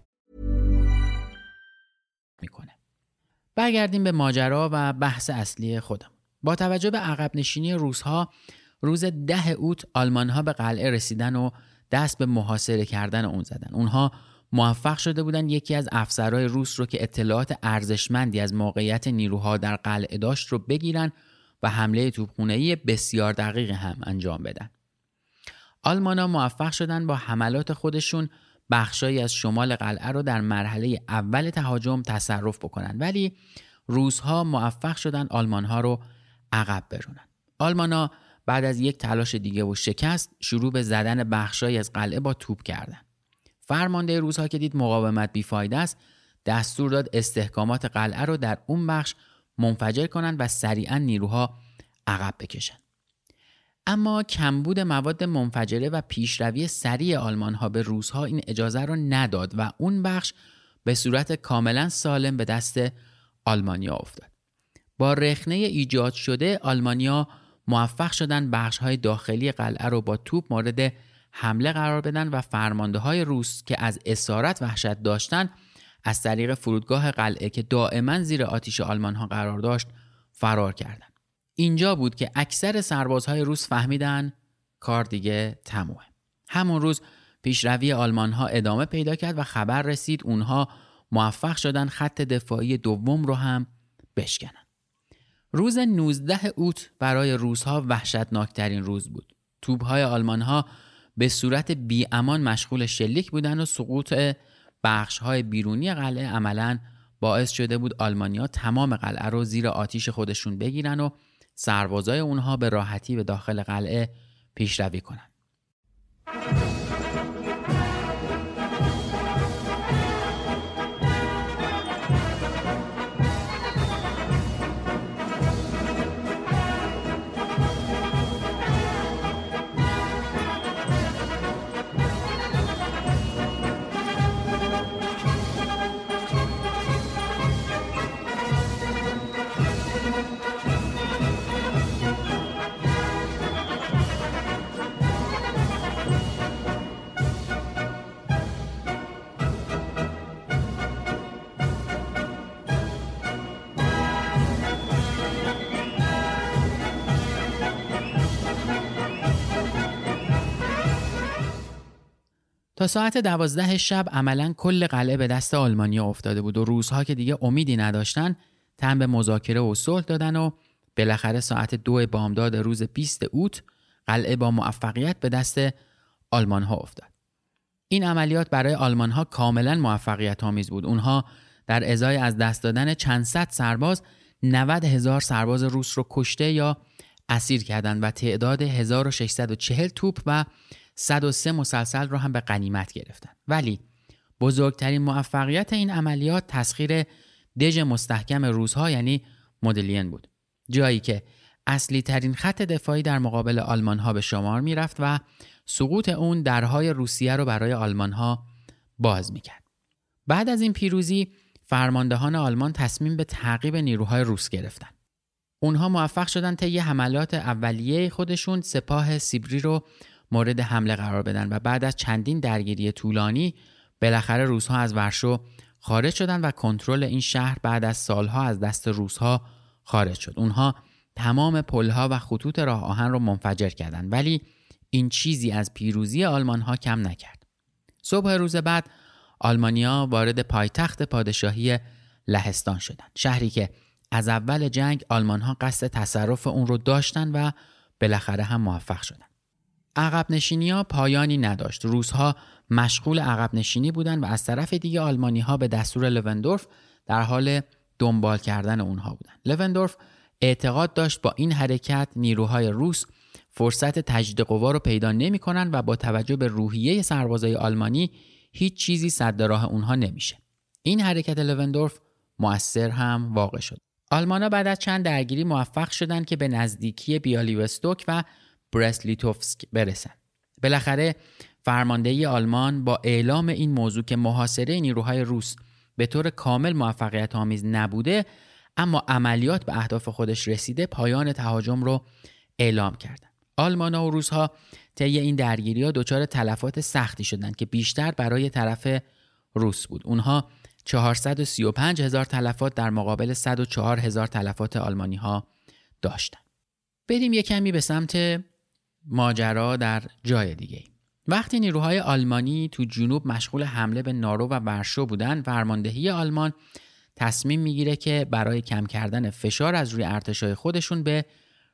می‌کنه. برگردیم به ماجرا و بحث اصلی خودم. با توجه به عقب نشینی روزها روز ده اوت آلمان ها به قلعه رسیدن و دست به محاصره کردن اون زدن. اونها موفق شده بودن یکی از افسرهای روس رو که اطلاعات ارزشمندی از موقعیت نیروها در قلعه داشت رو بگیرن و حمله توپخانه‌ای بسیار دقیق هم انجام بدن. آلمانا موفق شدن با حملات خودشون بخشایی از شمال قلعه رو در مرحله اول تهاجم تصرف بکنن ولی روزها موفق شدن آلمان ها رو عقب برونن. آلمانا بعد از یک تلاش دیگه و شکست شروع به زدن بخشایی از قلعه با توپ کردن. فرمانده روزها که دید مقاومت بیفایده است دستور داد استحکامات قلعه رو در اون بخش منفجر کنند و سریعا نیروها عقب بکشند. اما کمبود مواد منفجره و پیشروی سریع آلمان ها به روزها این اجازه را نداد و اون بخش به صورت کاملا سالم به دست آلمانیا افتاد. با رخنه ایجاد شده آلمانیا موفق شدن بخش های داخلی قلعه رو با توپ مورد حمله قرار بدن و فرمانده های روس که از اسارت وحشت داشتن از طریق فرودگاه قلعه که دائما زیر آتیش آلمان ها قرار داشت فرار کردند. اینجا بود که اکثر سربازهای روس فهمیدن کار دیگه تمومه. همون روز پیشروی آلمان ها ادامه پیدا کرد و خبر رسید اونها موفق شدن خط دفاعی دوم رو هم بشکنن. روز 19 اوت برای روزها وحشتناکترین روز بود. توبهای آلمان ها به صورت بی امان مشغول شلیک بودن و سقوط بخش های بیرونی قلعه عملا باعث شده بود آلمانیا تمام قلعه رو زیر آتیش خودشون بگیرن و سربازای اونها به راحتی به داخل قلعه پیشروی کنند. تا ساعت دوازده شب عملا کل قلعه به دست آلمانیا افتاده بود و روزها که دیگه امیدی نداشتن تن به مذاکره و صلح دادن و بالاخره ساعت دو بامداد روز 20 اوت قلعه با موفقیت به دست آلمان ها افتاد. این عملیات برای آلمان ها کاملا موفقیت آمیز بود. اونها در ازای از دست دادن چند صد سرباز 90 هزار سرباز روس رو کشته یا اسیر کردند و تعداد 1640 توپ و 103 مسلسل رو هم به قنیمت گرفتن ولی بزرگترین موفقیت این عملیات تسخیر دژ مستحکم روزها یعنی مدلین بود جایی که اصلی ترین خط دفاعی در مقابل آلمان ها به شمار می رفت و سقوط اون درهای روسیه رو برای آلمان ها باز می کرد. بعد از این پیروزی فرماندهان آلمان تصمیم به تعقیب نیروهای روس گرفتند. اونها موفق شدن طی حملات اولیه خودشون سپاه سیبری رو مورد حمله قرار بدن و بعد از چندین درگیری طولانی بالاخره روزها از ورشو خارج شدن و کنترل این شهر بعد از سالها از دست روزها خارج شد. اونها تمام پلها و خطوط راه آهن رو منفجر کردند ولی این چیزی از پیروزی آلمان ها کم نکرد. صبح روز بعد آلمانیا وارد پایتخت پادشاهی لهستان شدند شهری که از اول جنگ آلمان ها قصد تصرف اون رو داشتن و بالاخره هم موفق شدند عقب نشینی ها پایانی نداشت. روزها مشغول عقب نشینی بودند و از طرف دیگه آلمانی ها به دستور لوندورف در حال دنبال کردن اونها بودند. لوندورف اعتقاد داشت با این حرکت نیروهای روس فرصت تجدید قوا رو پیدا نمی‌کنن و با توجه به روحیه سربازای آلمانی هیچ چیزی صد راه اونها نمیشه. این حرکت لوندورف مؤثر هم واقع شد. آلمانا بعد از چند درگیری موفق شدند که به نزدیکی بیالیوستوک و برسلیتوفسک برسن بالاخره فرماندهی آلمان با اعلام این موضوع که محاصره نیروهای روس به طور کامل موفقیت آمیز نبوده اما عملیات به اهداف خودش رسیده پایان تهاجم رو اعلام کردند. آلمان و روسها طی این درگیری ها دچار تلفات سختی شدند که بیشتر برای طرف روس بود. اونها 435 هزار تلفات در مقابل 104 هزار تلفات آلمانی ها داشتند. بریم یه کمی به سمت ماجرا در جای دیگه وقتی نیروهای آلمانی تو جنوب مشغول حمله به نارو و ورشو بودن فرماندهی آلمان تصمیم می‌گیره که برای کم کردن فشار از روی ارتشای خودشون به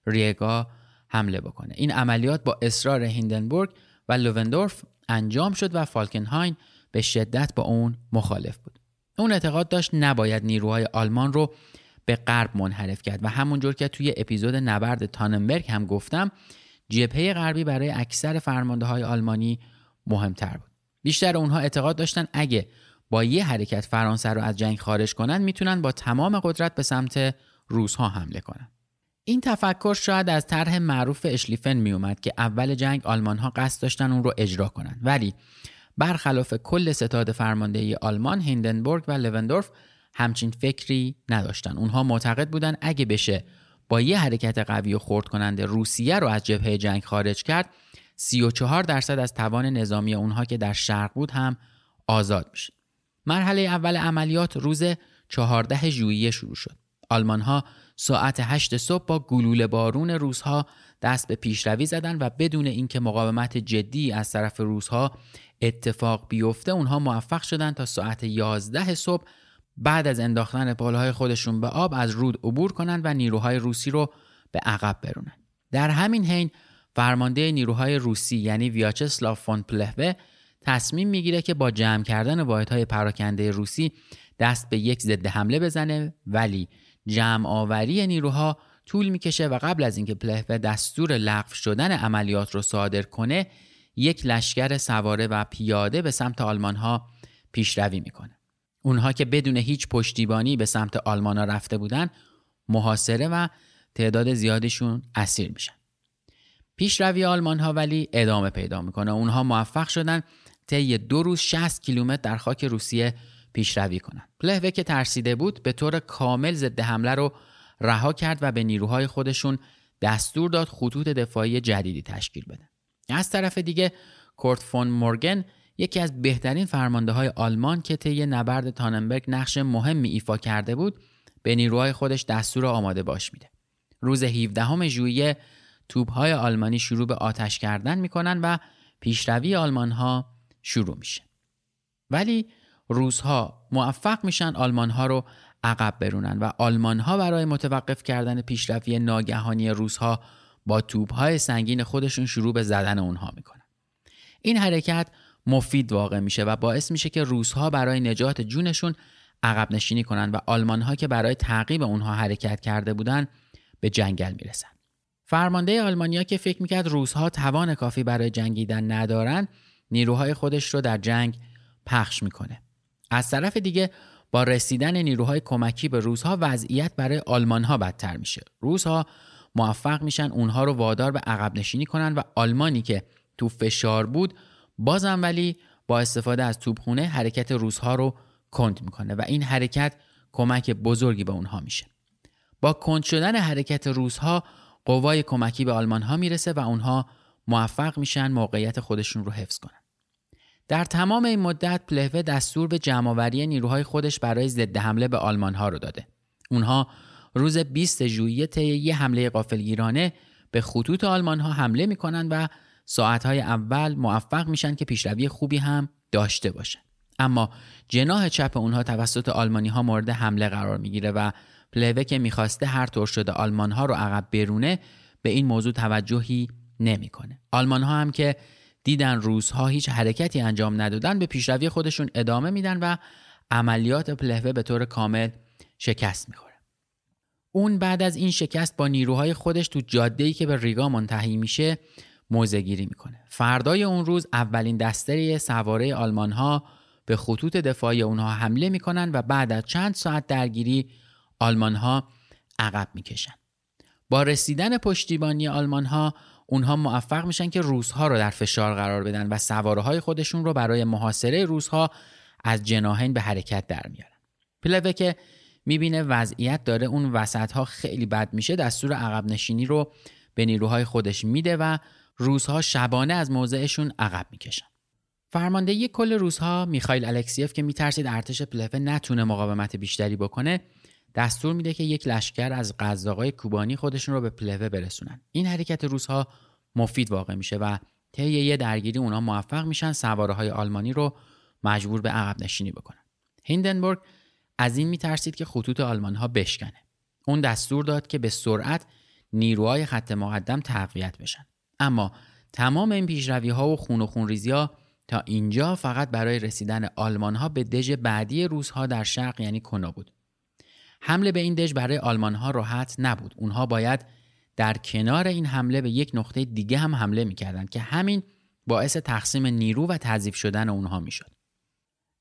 ریگا حمله بکنه. این عملیات با اصرار هیندنبورگ و لووندورف انجام شد و فالکنهاین به شدت با اون مخالف بود. اون اعتقاد داشت نباید نیروهای آلمان رو به غرب منحرف کرد و همونجور که توی اپیزود نبرد تاننبرگ هم گفتم جبهه غربی برای اکثر فرمانده های آلمانی مهمتر بود. بیشتر اونها اعتقاد داشتن اگه با یه حرکت فرانسه رو از جنگ خارج کنن می‌تونن با تمام قدرت به سمت روس ها حمله کنن. این تفکر شاید از طرح معروف اشلیفن میومد که اول جنگ آلمان ها قصد داشتن اون رو اجرا کنن. ولی برخلاف کل ستاد فرماندهی آلمان هیندنبورگ و لوندورف همچین فکری نداشتن. اونها معتقد بودن اگه بشه با یه حرکت قوی و خورد کننده روسیه رو از جبهه جنگ خارج کرد 34 درصد از توان نظامی اونها که در شرق بود هم آزاد میشه مرحله اول عملیات روز 14 ژوئیه شروع شد. آلمان ها ساعت 8 صبح با گلوله بارون روزها دست به پیشروی زدن و بدون اینکه مقاومت جدی از طرف روزها اتفاق بیفته اونها موفق شدن تا ساعت 11 صبح بعد از انداختن پالهای خودشون به آب از رود عبور کنند و نیروهای روسی رو به عقب برونن. در همین حین فرمانده نیروهای روسی یعنی ویاچسلاو فون پلهوه تصمیم می‌گیره که با جمع کردن واحدهای پراکنده روسی دست به یک ضد حمله بزنه ولی جمع آوری نیروها طول می‌کشه و قبل از اینکه پلهوه دستور لغو شدن عملیات رو صادر کنه یک لشکر سواره و پیاده به سمت آلمان ها پیشروی می‌کنه اونها که بدون هیچ پشتیبانی به سمت آلمان ها رفته بودن محاصره و تعداد زیادشون اسیر میشن پیشروی آلمان ها ولی ادامه پیدا می‌کنه اونها موفق شدن طی دو روز 60 کیلومتر در خاک روسیه پیشروی کنند. پلهوه که ترسیده بود به طور کامل ضد حمله رو رها کرد و به نیروهای خودشون دستور داد خطوط دفاعی جدیدی تشکیل بدن. از طرف دیگه کورت فون مورگن یکی از بهترین فرمانده های آلمان که طی نبرد تاننبرگ نقش مهمی ایفا کرده بود به نیروهای خودش دستور آماده باش میده. روز 17 ژوئیه توپهای آلمانی شروع به آتش کردن می‌کنن و پیشروی آلمان ها شروع میشه. ولی روزها موفق میشن آلمان ها رو عقب برونن و آلمان ها برای متوقف کردن پیشروی ناگهانی روزها با توپ های سنگین خودشون شروع به زدن اونها می‌کنن این حرکت مفید واقع میشه و باعث میشه که روزها برای نجات جونشون عقب نشینی کنن و آلمان ها که برای تعقیب اونها حرکت کرده بودن به جنگل می‌رسن. فرمانده آلمانیا که فکر می‌کرد روزها توان کافی برای جنگیدن ندارن نیروهای خودش رو در جنگ پخش می‌کنه. از طرف دیگه با رسیدن نیروهای کمکی به روزها وضعیت برای آلمان ها بدتر میشه. روزها موفق میشن اونها رو وادار به عقب نشینی کنن و آلمانی که تو فشار بود بازم ولی با استفاده از توپخونه حرکت روزها رو کند می‌کنه و این حرکت کمک بزرگی به اونها میشه با کند شدن حرکت روزها قوای کمکی به آلمان ها می‌رسه و اونها موفق میشن موقعیت خودشون رو حفظ کنن در تمام این مدت پلهوه دستور به جمعآوری نیروهای خودش برای ضد حمله به آلمان ها رو داده. اونها روز 20 ژوئیه طی یه حمله قافلگیرانه به خطوط آلمان ها حمله می‌کنن و ساعتهای اول موفق میشن که پیشروی خوبی هم داشته باشن. اما جناح چپ اونها توسط آلمانی ها مورد حمله قرار می‌گیره و پلوه که می‌خواسته هر طور شده آلمان ها رو عقب برونه به این موضوع توجهی نمی‌کنه. آلمان ها هم که دیدن روزها هیچ حرکتی انجام ندادن به پیشروی خودشون ادامه میدن و عملیات پلهوه به طور کامل شکست می‌خوره. اون بعد از این شکست با نیروهای خودش تو جاده‌ای که به ریگا منتهی میشه موزه گیری می‌کنه. فردای اون روز اولین دسته سواره آلمان ها به خطوط دفاعی اونها حمله می‌کنن و بعد از چند ساعت درگیری آلمان ها عقب می‌کشن. با رسیدن پشتیبانی آلمان ها اونها موفق میشن که روزها رو در فشار قرار بدن و سواره های خودشون رو برای محاصره روزها از جناهین به حرکت در میارن پلوه که می‌بینه وضعیت داره اون وسط ها خیلی بد میشه دستور عقب نشینی رو به نیروهای خودش میده و روزها شبانه از موضعشون عقب می‌کشن. فرماندهی کل روزها میخایل الکسیف که میترسید ارتش پلوه نتونه مقاومت بیشتری بکنه دستور میده که یک لشکر از قزاقای کوبانی خودشون رو به پلوه برسونن. این حرکت روزها مفید واقع میشه و طی یه درگیری اونا موفق میشن سواره های آلمانی رو مجبور به عقب نشینی بکنن. هیندنبورگ از این میترسید که خطوط آلمان ها بشکنه. اون دستور داد که به سرعت نیروهای خط مقدم تقویت بشن. اما تمام این پیشروی ها و خون و خونریزی ها تا اینجا فقط برای رسیدن آلمان ها به دژ بعدی روس ها در شرق یعنی کنا بود. حمله به این دژ برای آلمان ها راحت نبود. اونها باید در کنار این حمله به یک نقطه دیگه هم حمله می‌کردند که همین باعث تقسیم نیرو و تضعیف شدن اونها می‌شد.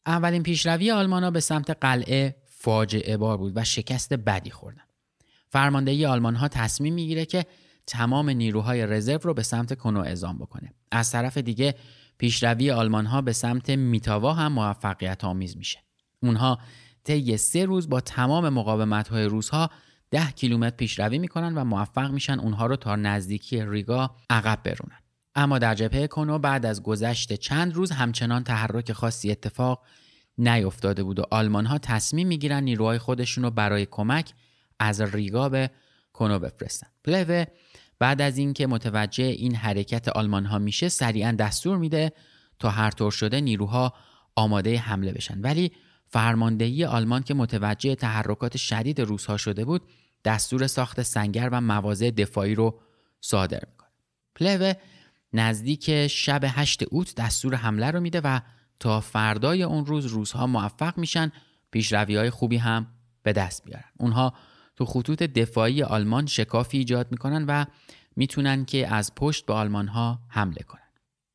اولین پیشروی آلمان به سمت قلعه فاجعه بار بود و شکست بدی خوردن. فرماندهی آلمان ها تصمیم می‌گیره که تمام نیروهای رزرو رو به سمت کنو اعزام بکنه. از طرف دیگه پیشروی آلمان ها به سمت میتاوا هم موفقیت آمیز میشه. اونها طی سه روز با تمام مقاومت های روس ها ده کیلومتر پیشروی می‌کنن و موفق میشن اونها رو تا نزدیکی ریگا عقب برونن. اما در جبهه کنو بعد از گذشت چند روز همچنان تحرک خاصی اتفاق نیفتاده بود و آلمان ها تصمیم می‌گیرن نیروهای خودشون رو برای کمک از ریگا به کنو بفرستن. پلوه بعد از اینکه متوجه این حرکت آلمان ها میشه سریعا دستور میده تا هر طور شده نیروها آماده حمله بشن. ولی فرماندهی آلمان که متوجه تحرکات شدید روسها شده بود دستور ساخت سنگر و مواضع دفاعی رو صادر می‌کنه. پلوه نزدیک شب هشت اوت دستور حمله رو میده و تا فردای اون روز روزها موفق میشن پیشروی های خوبی هم به دست بیارن اونها تو خطوط دفاعی آلمان شکافی ایجاد می‌کنن و می‌تونن که از پشت به آلمان ها حمله کنن.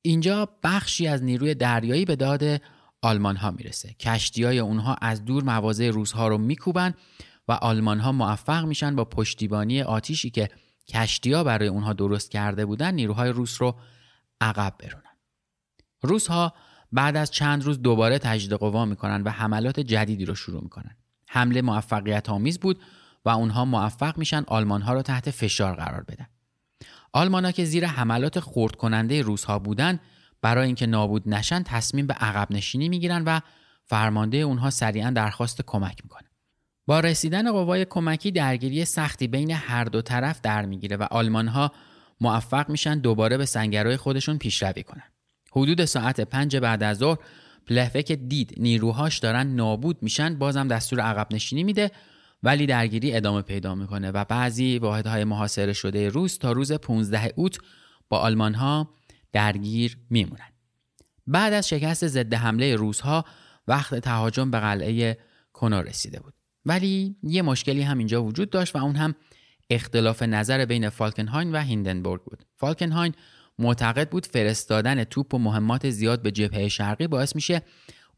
اینجا بخشی از نیروی دریایی به داد آلمان ها می‌رسه. کشتی های اونها از دور مواضع روزها رو میکوبن و آلمان ها موفق میشن با پشتیبانی آتیشی که کشتی ها برای اونها درست کرده بودن نیروهای روس رو عقب برونن. روس ها بعد از چند روز دوباره تجدید قوا می‌کنن و حملات جدیدی رو شروع می‌کنن. حمله موفقیت آمیز بود و اونها موفق میشن آلمان ها رو تحت فشار قرار بدن. آلمان ها که زیر حملات خورد کننده روس ها بودن برای اینکه نابود نشن تصمیم به عقب نشینی می‌گیرن و فرمانده اونها سریعا درخواست کمک می‌کنه. با رسیدن قوای کمکی درگیری سختی بین هر دو طرف در می‌گیره و آلمان ها موفق میشن دوباره به سنگرهای خودشون پیشروی کنن. حدود ساعت پنج بعد از ظهر پلهوه که دید نیروهاش دارن نابود میشن بازم دستور عقب نشینی میده ولی درگیری ادامه پیدا می‌کنه و بعضی واحدهای محاصره شده روس تا روز 15 اوت با آلمان ها درگیر میمونن. بعد از شکست ضد حمله روزها وقت تهاجم به قلعه کنا رسیده بود. ولی یه مشکلی هم اینجا وجود داشت و اون هم اختلاف نظر بین فالکنهاین و هیندنبورگ بود. فالکنهاین معتقد بود فرستادن توپ و مهمات زیاد به جبهه شرقی باعث میشه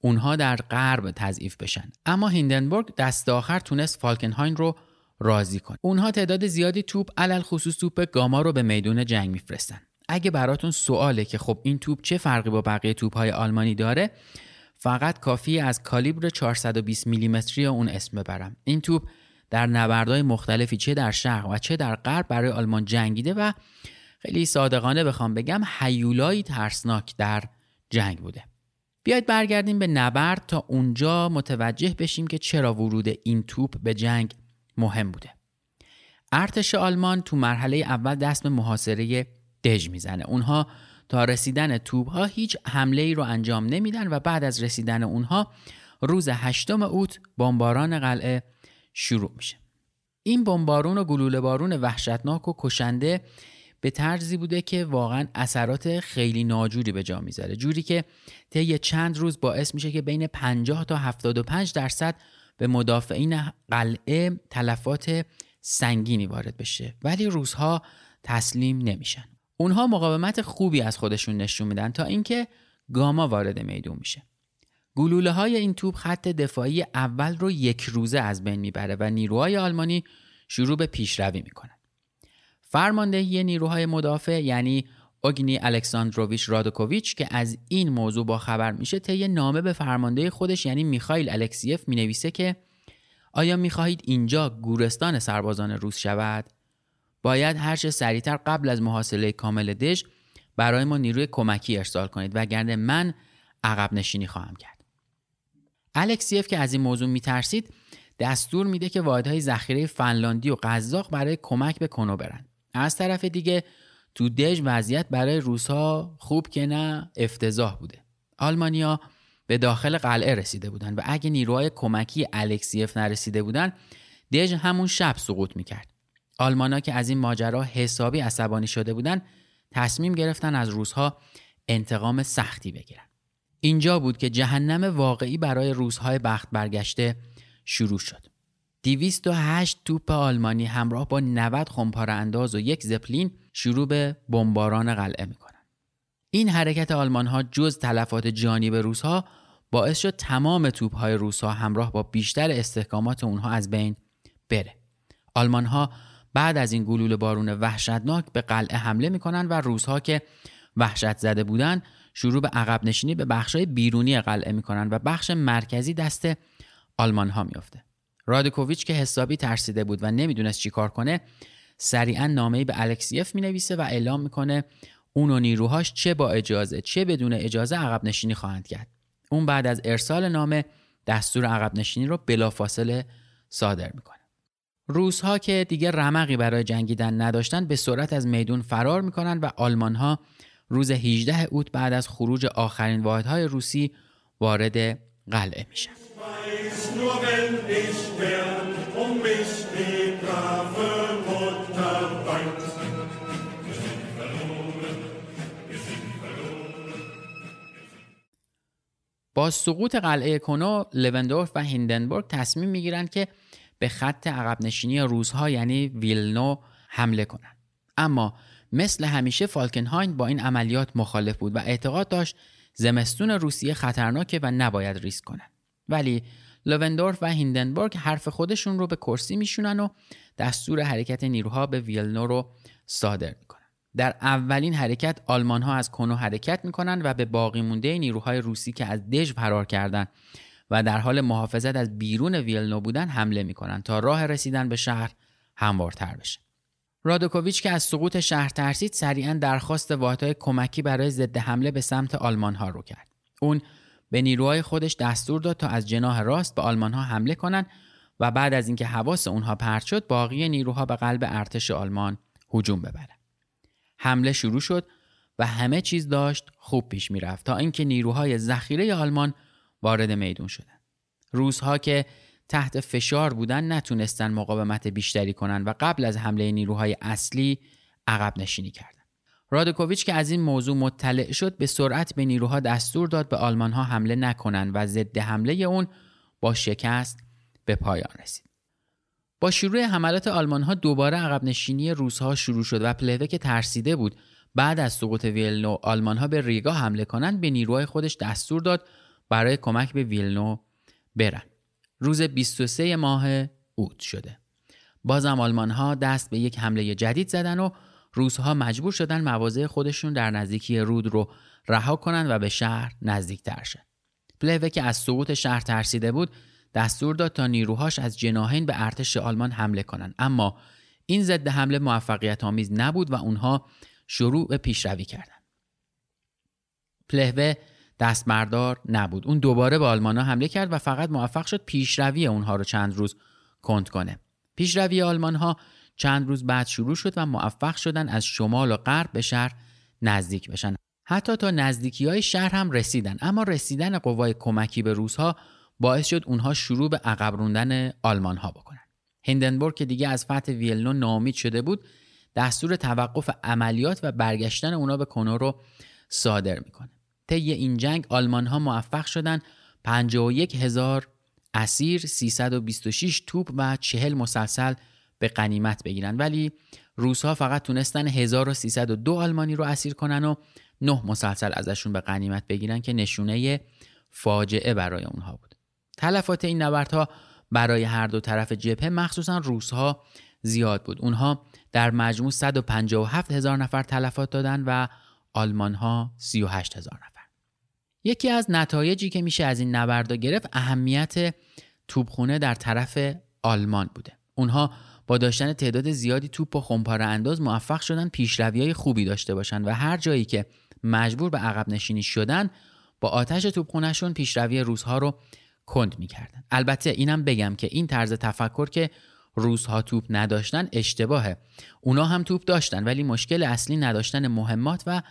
اونها در غرب تضعیف بشن. اما هیندنبورگ دست آخر تونست فالکنهاین رو راضی کنه. اونها تعداد زیادی توپ علل خصوص توپ گاما رو به میدون جنگ میفرستن. اگه براتون سواله که خب این توپ چه فرقی با بقیه توپ های آلمانی داره فقط کافی از کالیبر 420 میلیمتری اون اسم ببرم. این توپ در نبردهای مختلفی چه در شرق و چه در غرب برای آلمان جنگیده و خیلی صادقانه بخوام بگم حیولایی ترسناک در جنگ بوده. بیاید برگردیم به نبرد تا اونجا متوجه بشیم که چرا ورود این توپ به جنگ مهم بوده. ارتش آلمان تو مرحله اول دست به محاصره دژ می‌زنه. اونها تا رسیدن توپ ها هیچ حمله ای رو انجام نمیدن و بعد از رسیدن اونها روز هشتم اوت بمباران قلعه شروع میشه. این بمبارون و گلوله بارون وحشتناک و کشنده به طرزی بوده که واقعا اثرات خیلی ناجوری به جا می‌ذاره. جوری که طی چند روز باعث میشه که بین 50 تا 75 درصد به مدافعین قلعه تلفات سنگینی وارد بشه. ولی روزها تسلیم نمیشن. اونها مقاومت خوبی از خودشون نشون میدن تا اینکه گاما وارد میدون میشه. گلوله های این توپ خط دفاعی اول رو یک روزه از بین می‌بره و نیروهای آلمانی شروع به پیشروی می‌کنن. فرماندهی نیروهای مدافع یعنی اوگنی الکساندروویچ رادوکوویچ که از این موضوع با خبر میشه طی نامه به فرمانده خودش یعنی میخائیل الکسیف می‌نویسه که آیا می‌خواهید اینجا گورستان سربازان روس شود؟ باید هر چه سریعتر قبل از محاصله کامل دژ برای ما نیروی کمکی ارسال کنید. وگرنه من عقب نشینی خواهم کرد. الکسیف که از این موضوع میترسید دستور میده که واحدهای ذخیره فنلاندی و قزاق برای کمک به کنو برند. از طرف دیگه تو دژ وضعیت برای روسها خوب که نه افتضاح بوده. آلمانیا به داخل قلعه رسیده بودند و اگه نیروهای کمکی الکسیف نرسیده بودن دژ همون شب سقوط می‌کرد. آلمانا که از این ماجرا حسابی عصبانی شده بودند تصمیم گرفتن از روزها انتقام سختی بگیرن. اینجا بود که جهنم واقعی برای روزهای بخت برگشته شروع شد. 208 توپ آلمانی همراه با 90 خمپاره انداز و یک زپلین شروع به بمباران قلعه می‌کنن. این حرکت آلمان ها جز تلفات جانی به روسها باعث شد تمام توپ های روس ها همراه با بیشتر استحکامات اونها از بین بره. آلمان ها بعد از این گلوله بارون وحشتناک به قلعه حمله می‌کنن و روزها که وحشت زده بودن شروع به عقب نشینی به بخشای بیرونی قلعه می‌کنن و بخش مرکزی دست آلمان ها میافته. رادکوویچ که حسابی ترسیده بود و نمی‌دونست چیکار کنه سریعا نامه‌ای به الکسیف می‌نویسه و اعلام می‌کنه اون و نیروهاش چه با اجازه چه بدون اجازه عقب نشینی خواهند کرد. اون بعد از ارسال نامه دستور عقب نشینی رو بلافاصله صادر می‌کنه. روس ها که دیگه رمقی برای جنگیدن نداشتن به سرعت از میدون فرار می‌کنن و آلمان ها روز 18 اوت بعد از خروج آخرین واحدهای روسی وارد قلعه میشن. با سقوط قلعه کنو لوندورف و هیندنبورگ تصمیم می‌گیرند که به خط عقب نشینی روزها یعنی ویلنو حمله کنند. اما مثل همیشه فالکنهاین با این عملیات مخالف بود و اعتقاد داشت زمستون روسیه خطرناکه و نباید ریسک کنند ولی لوندورف و هیندنبورگ حرف خودشون رو به کرسی میشونن و دستور حرکت نیروها به ویلنو رو صادر می‌کنن در اولین حرکت آلمان ها از کنو حرکت می‌کنن و به باقی مونده نیروهای روسی که از دژ فرار کردند و در حال محافظت از بیرون ویلنو بودن حمله می‌کنن تا راه رسیدن به شهر هموارتر بشه. رادوکوویچ که از سقوط شهر ترسید سریعا درخواست واحدهای کمکی برای ضد حمله به سمت آلمان ها رو کرد. اون به نیروهای خودش دستور داد تا از جناح راست به آلمان ها حمله کنند و بعد از اینکه حواس اونها پرت شد باقی نیروها به قلب ارتش آلمان هجوم ببرند. حمله شروع شد و همه چیز داشت خوب پیش می‌رفت تا اینکه نیروهای ذخیره آلمان وارد میدون شدن. روزها که تحت فشار بودن نتونستن مقاومت بیشتری کنند و قبل از حمله نیروهای اصلی عقب نشینی کردند. رادوکوویچ که از این موضوع مطلع شد به سرعت به نیروها دستور داد به آلمانها حمله نکنند و ضد حمله اون با شکست به پایان رسید. با شروع حملات آلمان دوباره عقب نشینی روسها شروع شد و پلوه که ترسیده بود بعد از سقوط ویلنو آلمان به ریگا حمله کنند به نیروهای خودش دستور داد برای کمک به ویلنو برن. روز 23 ماه اوت شده. بازم آلمان ها دست به یک حمله جدید زدن و روزها مجبور شدن مواضع خودشون در نزدیکی رود رو رها کنند و به شهر نزدیک تر شد. پلوه که از سقوط شهر ترسیده بود دستور داد تا نیروهاش از جناهین به ارتش آلمان حمله کنند اما این ضد حمله موفقیت آمیز نبود و اونها شروع به پیشروی کردند. پلهوه دستمردار نبود. اون دوباره به آلمانا حمله کرد و فقط موفق شد پیشروی اونها رو چند روز کند کنه. پیشروی آلمان ها چند روز بعد شروع شد و موفق شدن از شمال و غرب به شهر نزدیک بشن. حتی تا نزدیکی های شهر هم رسیدن اما رسیدن قوای کمکی به روزها باعث شد اونها شروع به عقب روندن آلمان ها بکنن. هندنبورگ که دیگه از فتح ویلنو ناامید شده بود دستور توقف عملیات و برگشتن اونا به کنو رو صادر می‌کنه. طی این جنگ آلمان ها موفق شدند. 51 هزار اسیر 326 توپ و 40 مسلسل به قنیمت بگیرن ولی روس ها فقط تونستن 1302 آلمانی رو اسیر کنن و 9 مسلسل ازشون به قنیمت بگیرن که نشونه فاجعه برای اونها بود. تلفات این نبردها برای هر دو طرف جبهه مخصوصا روس ها زیاد بود. اونها در مجموع 157 هزار نفر تلفات دادن و آلمان ها 38 هزار نفر. یکی از نتایجی که میشه از این نبردا گرفت اهمیت توپخونه در طرف آلمان بوده. اونها با داشتن تعداد زیادی توپ و خمپاره انداز موفق شدن پیشروی های خوبی داشته باشن و هر جایی که مجبور به عقب نشینی شدن با آتش توپخونهشون پیشروی روزها رو کند می‌کردن. البته اینم بگم که این طرز تفکر که روزها توپ نداشتن اشتباهه. اونا هم توپ داشتن ولی مشکل اصلی نداشتن مهمات و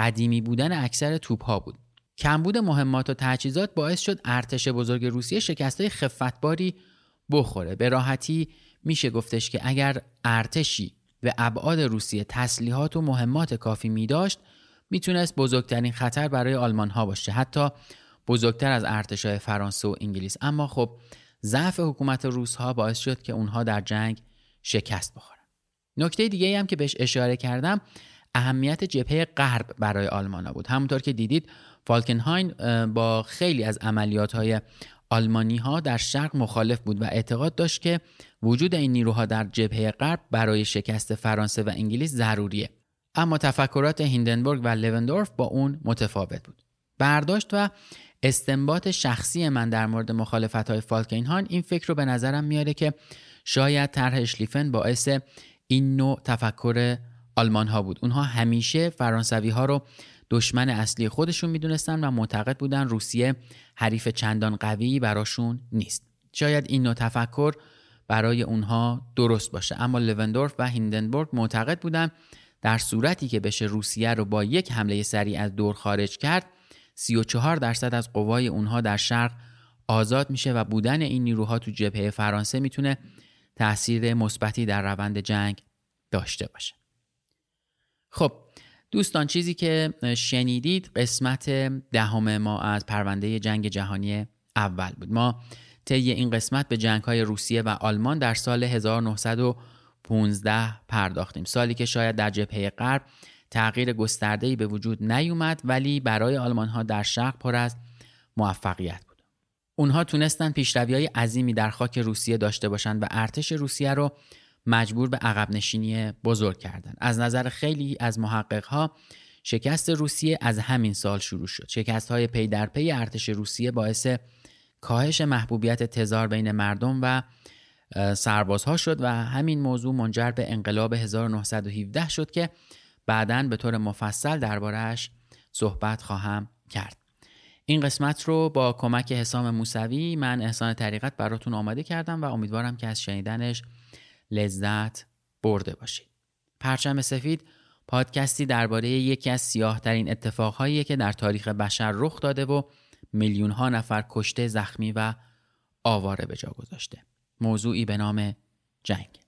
قدیمی بودن اکثر توپ ها بود. کمبود مهمات و تجهیزات باعث شد ارتش بزرگ روسیه شکستهای خفتباری بخوره. به راحتی میشه گفتش که اگر ارتشی به ابعاد روسیه تسلیحات و مهمات کافی می داشت می‌تونست بزرگترین خطر برای آلمان ها باشه. حتی بزرگتر از ارتش های فرانسه و انگلیس. اما خب ضعف حکومت روس ها باعث شد که اونها در جنگ شکست بخورن. نکته دیگه هم که بهش اشاره کردم اهمیت جبهه غرب برای آلمان ها بود. همونطور که دیدید فالکنهاین با خیلی از عملیات های آلمانی ها در شرق مخالف بود و اعتقاد داشت که وجود این نیروها در جبهه غرب برای شکست فرانسه و انگلیس ضروریه. اما تفکرات هیندنبورگ و لوندورف با اون متفاوت بود. برداشت و استنباط شخصی من در مورد مخالفت های فالکینهاین این فکر رو به نظرم میاره که شاید طرح اشلیفن باعث این نوع تفکر آلمان ها بود. اونها همیشه فرانسوی ها رو دشمن اصلی خودشون می‌دونستن و معتقد بودن روسیه حریف چندان قوی براشون نیست. شاید این نوع تفکر برای اونها درست باشه. اما لوندورف و هیندنبورگ معتقد بودن در صورتی که بشه روسیه رو با یک حمله سریع از دور خارج کرد 34 درصد از قوای اونها در شرق آزاد میشه و بودن این نیروها تو جبهه فرانسه می‌تونه تاثیر مثبتی در روند جنگ داشته باشه. خب دوستان چیزی که شنیدید قسمت دهم ما از پرونده جنگ جهانی اول بود. ما طی این قسمت به جنگ های روسیه و آلمان در سال 1915 پرداختیم. سالی که شاید در جبهه غرب تغییر گسترده‌ای به وجود نیومد ولی برای آلمان ها در شرق پر از موفقیت بود. اونها تونستن پیشروی های عظیمی در خاک روسیه داشته باشند و ارتش روسیه رو مجبور به عقب نشینی بزرگ کردن. از نظر خیلی از محقق ها شکست روسیه از همین سال شروع شد. شکست های پی در پی ارتش روسیه باعث کاهش محبوبیت تزار بین مردم و سربازها شد و همین موضوع منجر به انقلاب 1917 شد که بعدا به طور مفصل دربارهش صحبت خواهم کرد. این قسمت رو با کمک حسام موسوی من احسان طریقت براتون آماده کردم و امیدوارم که از شنیدنش لذت برده باشید. پرچم سفید پادکستی درباره یکی از سیاهترین اتفاقهایی که در تاریخ بشر رخ داده و میلیون ها نفر کشته زخمی و آواره به جا گذاشته. موضوعی به نام جنگ.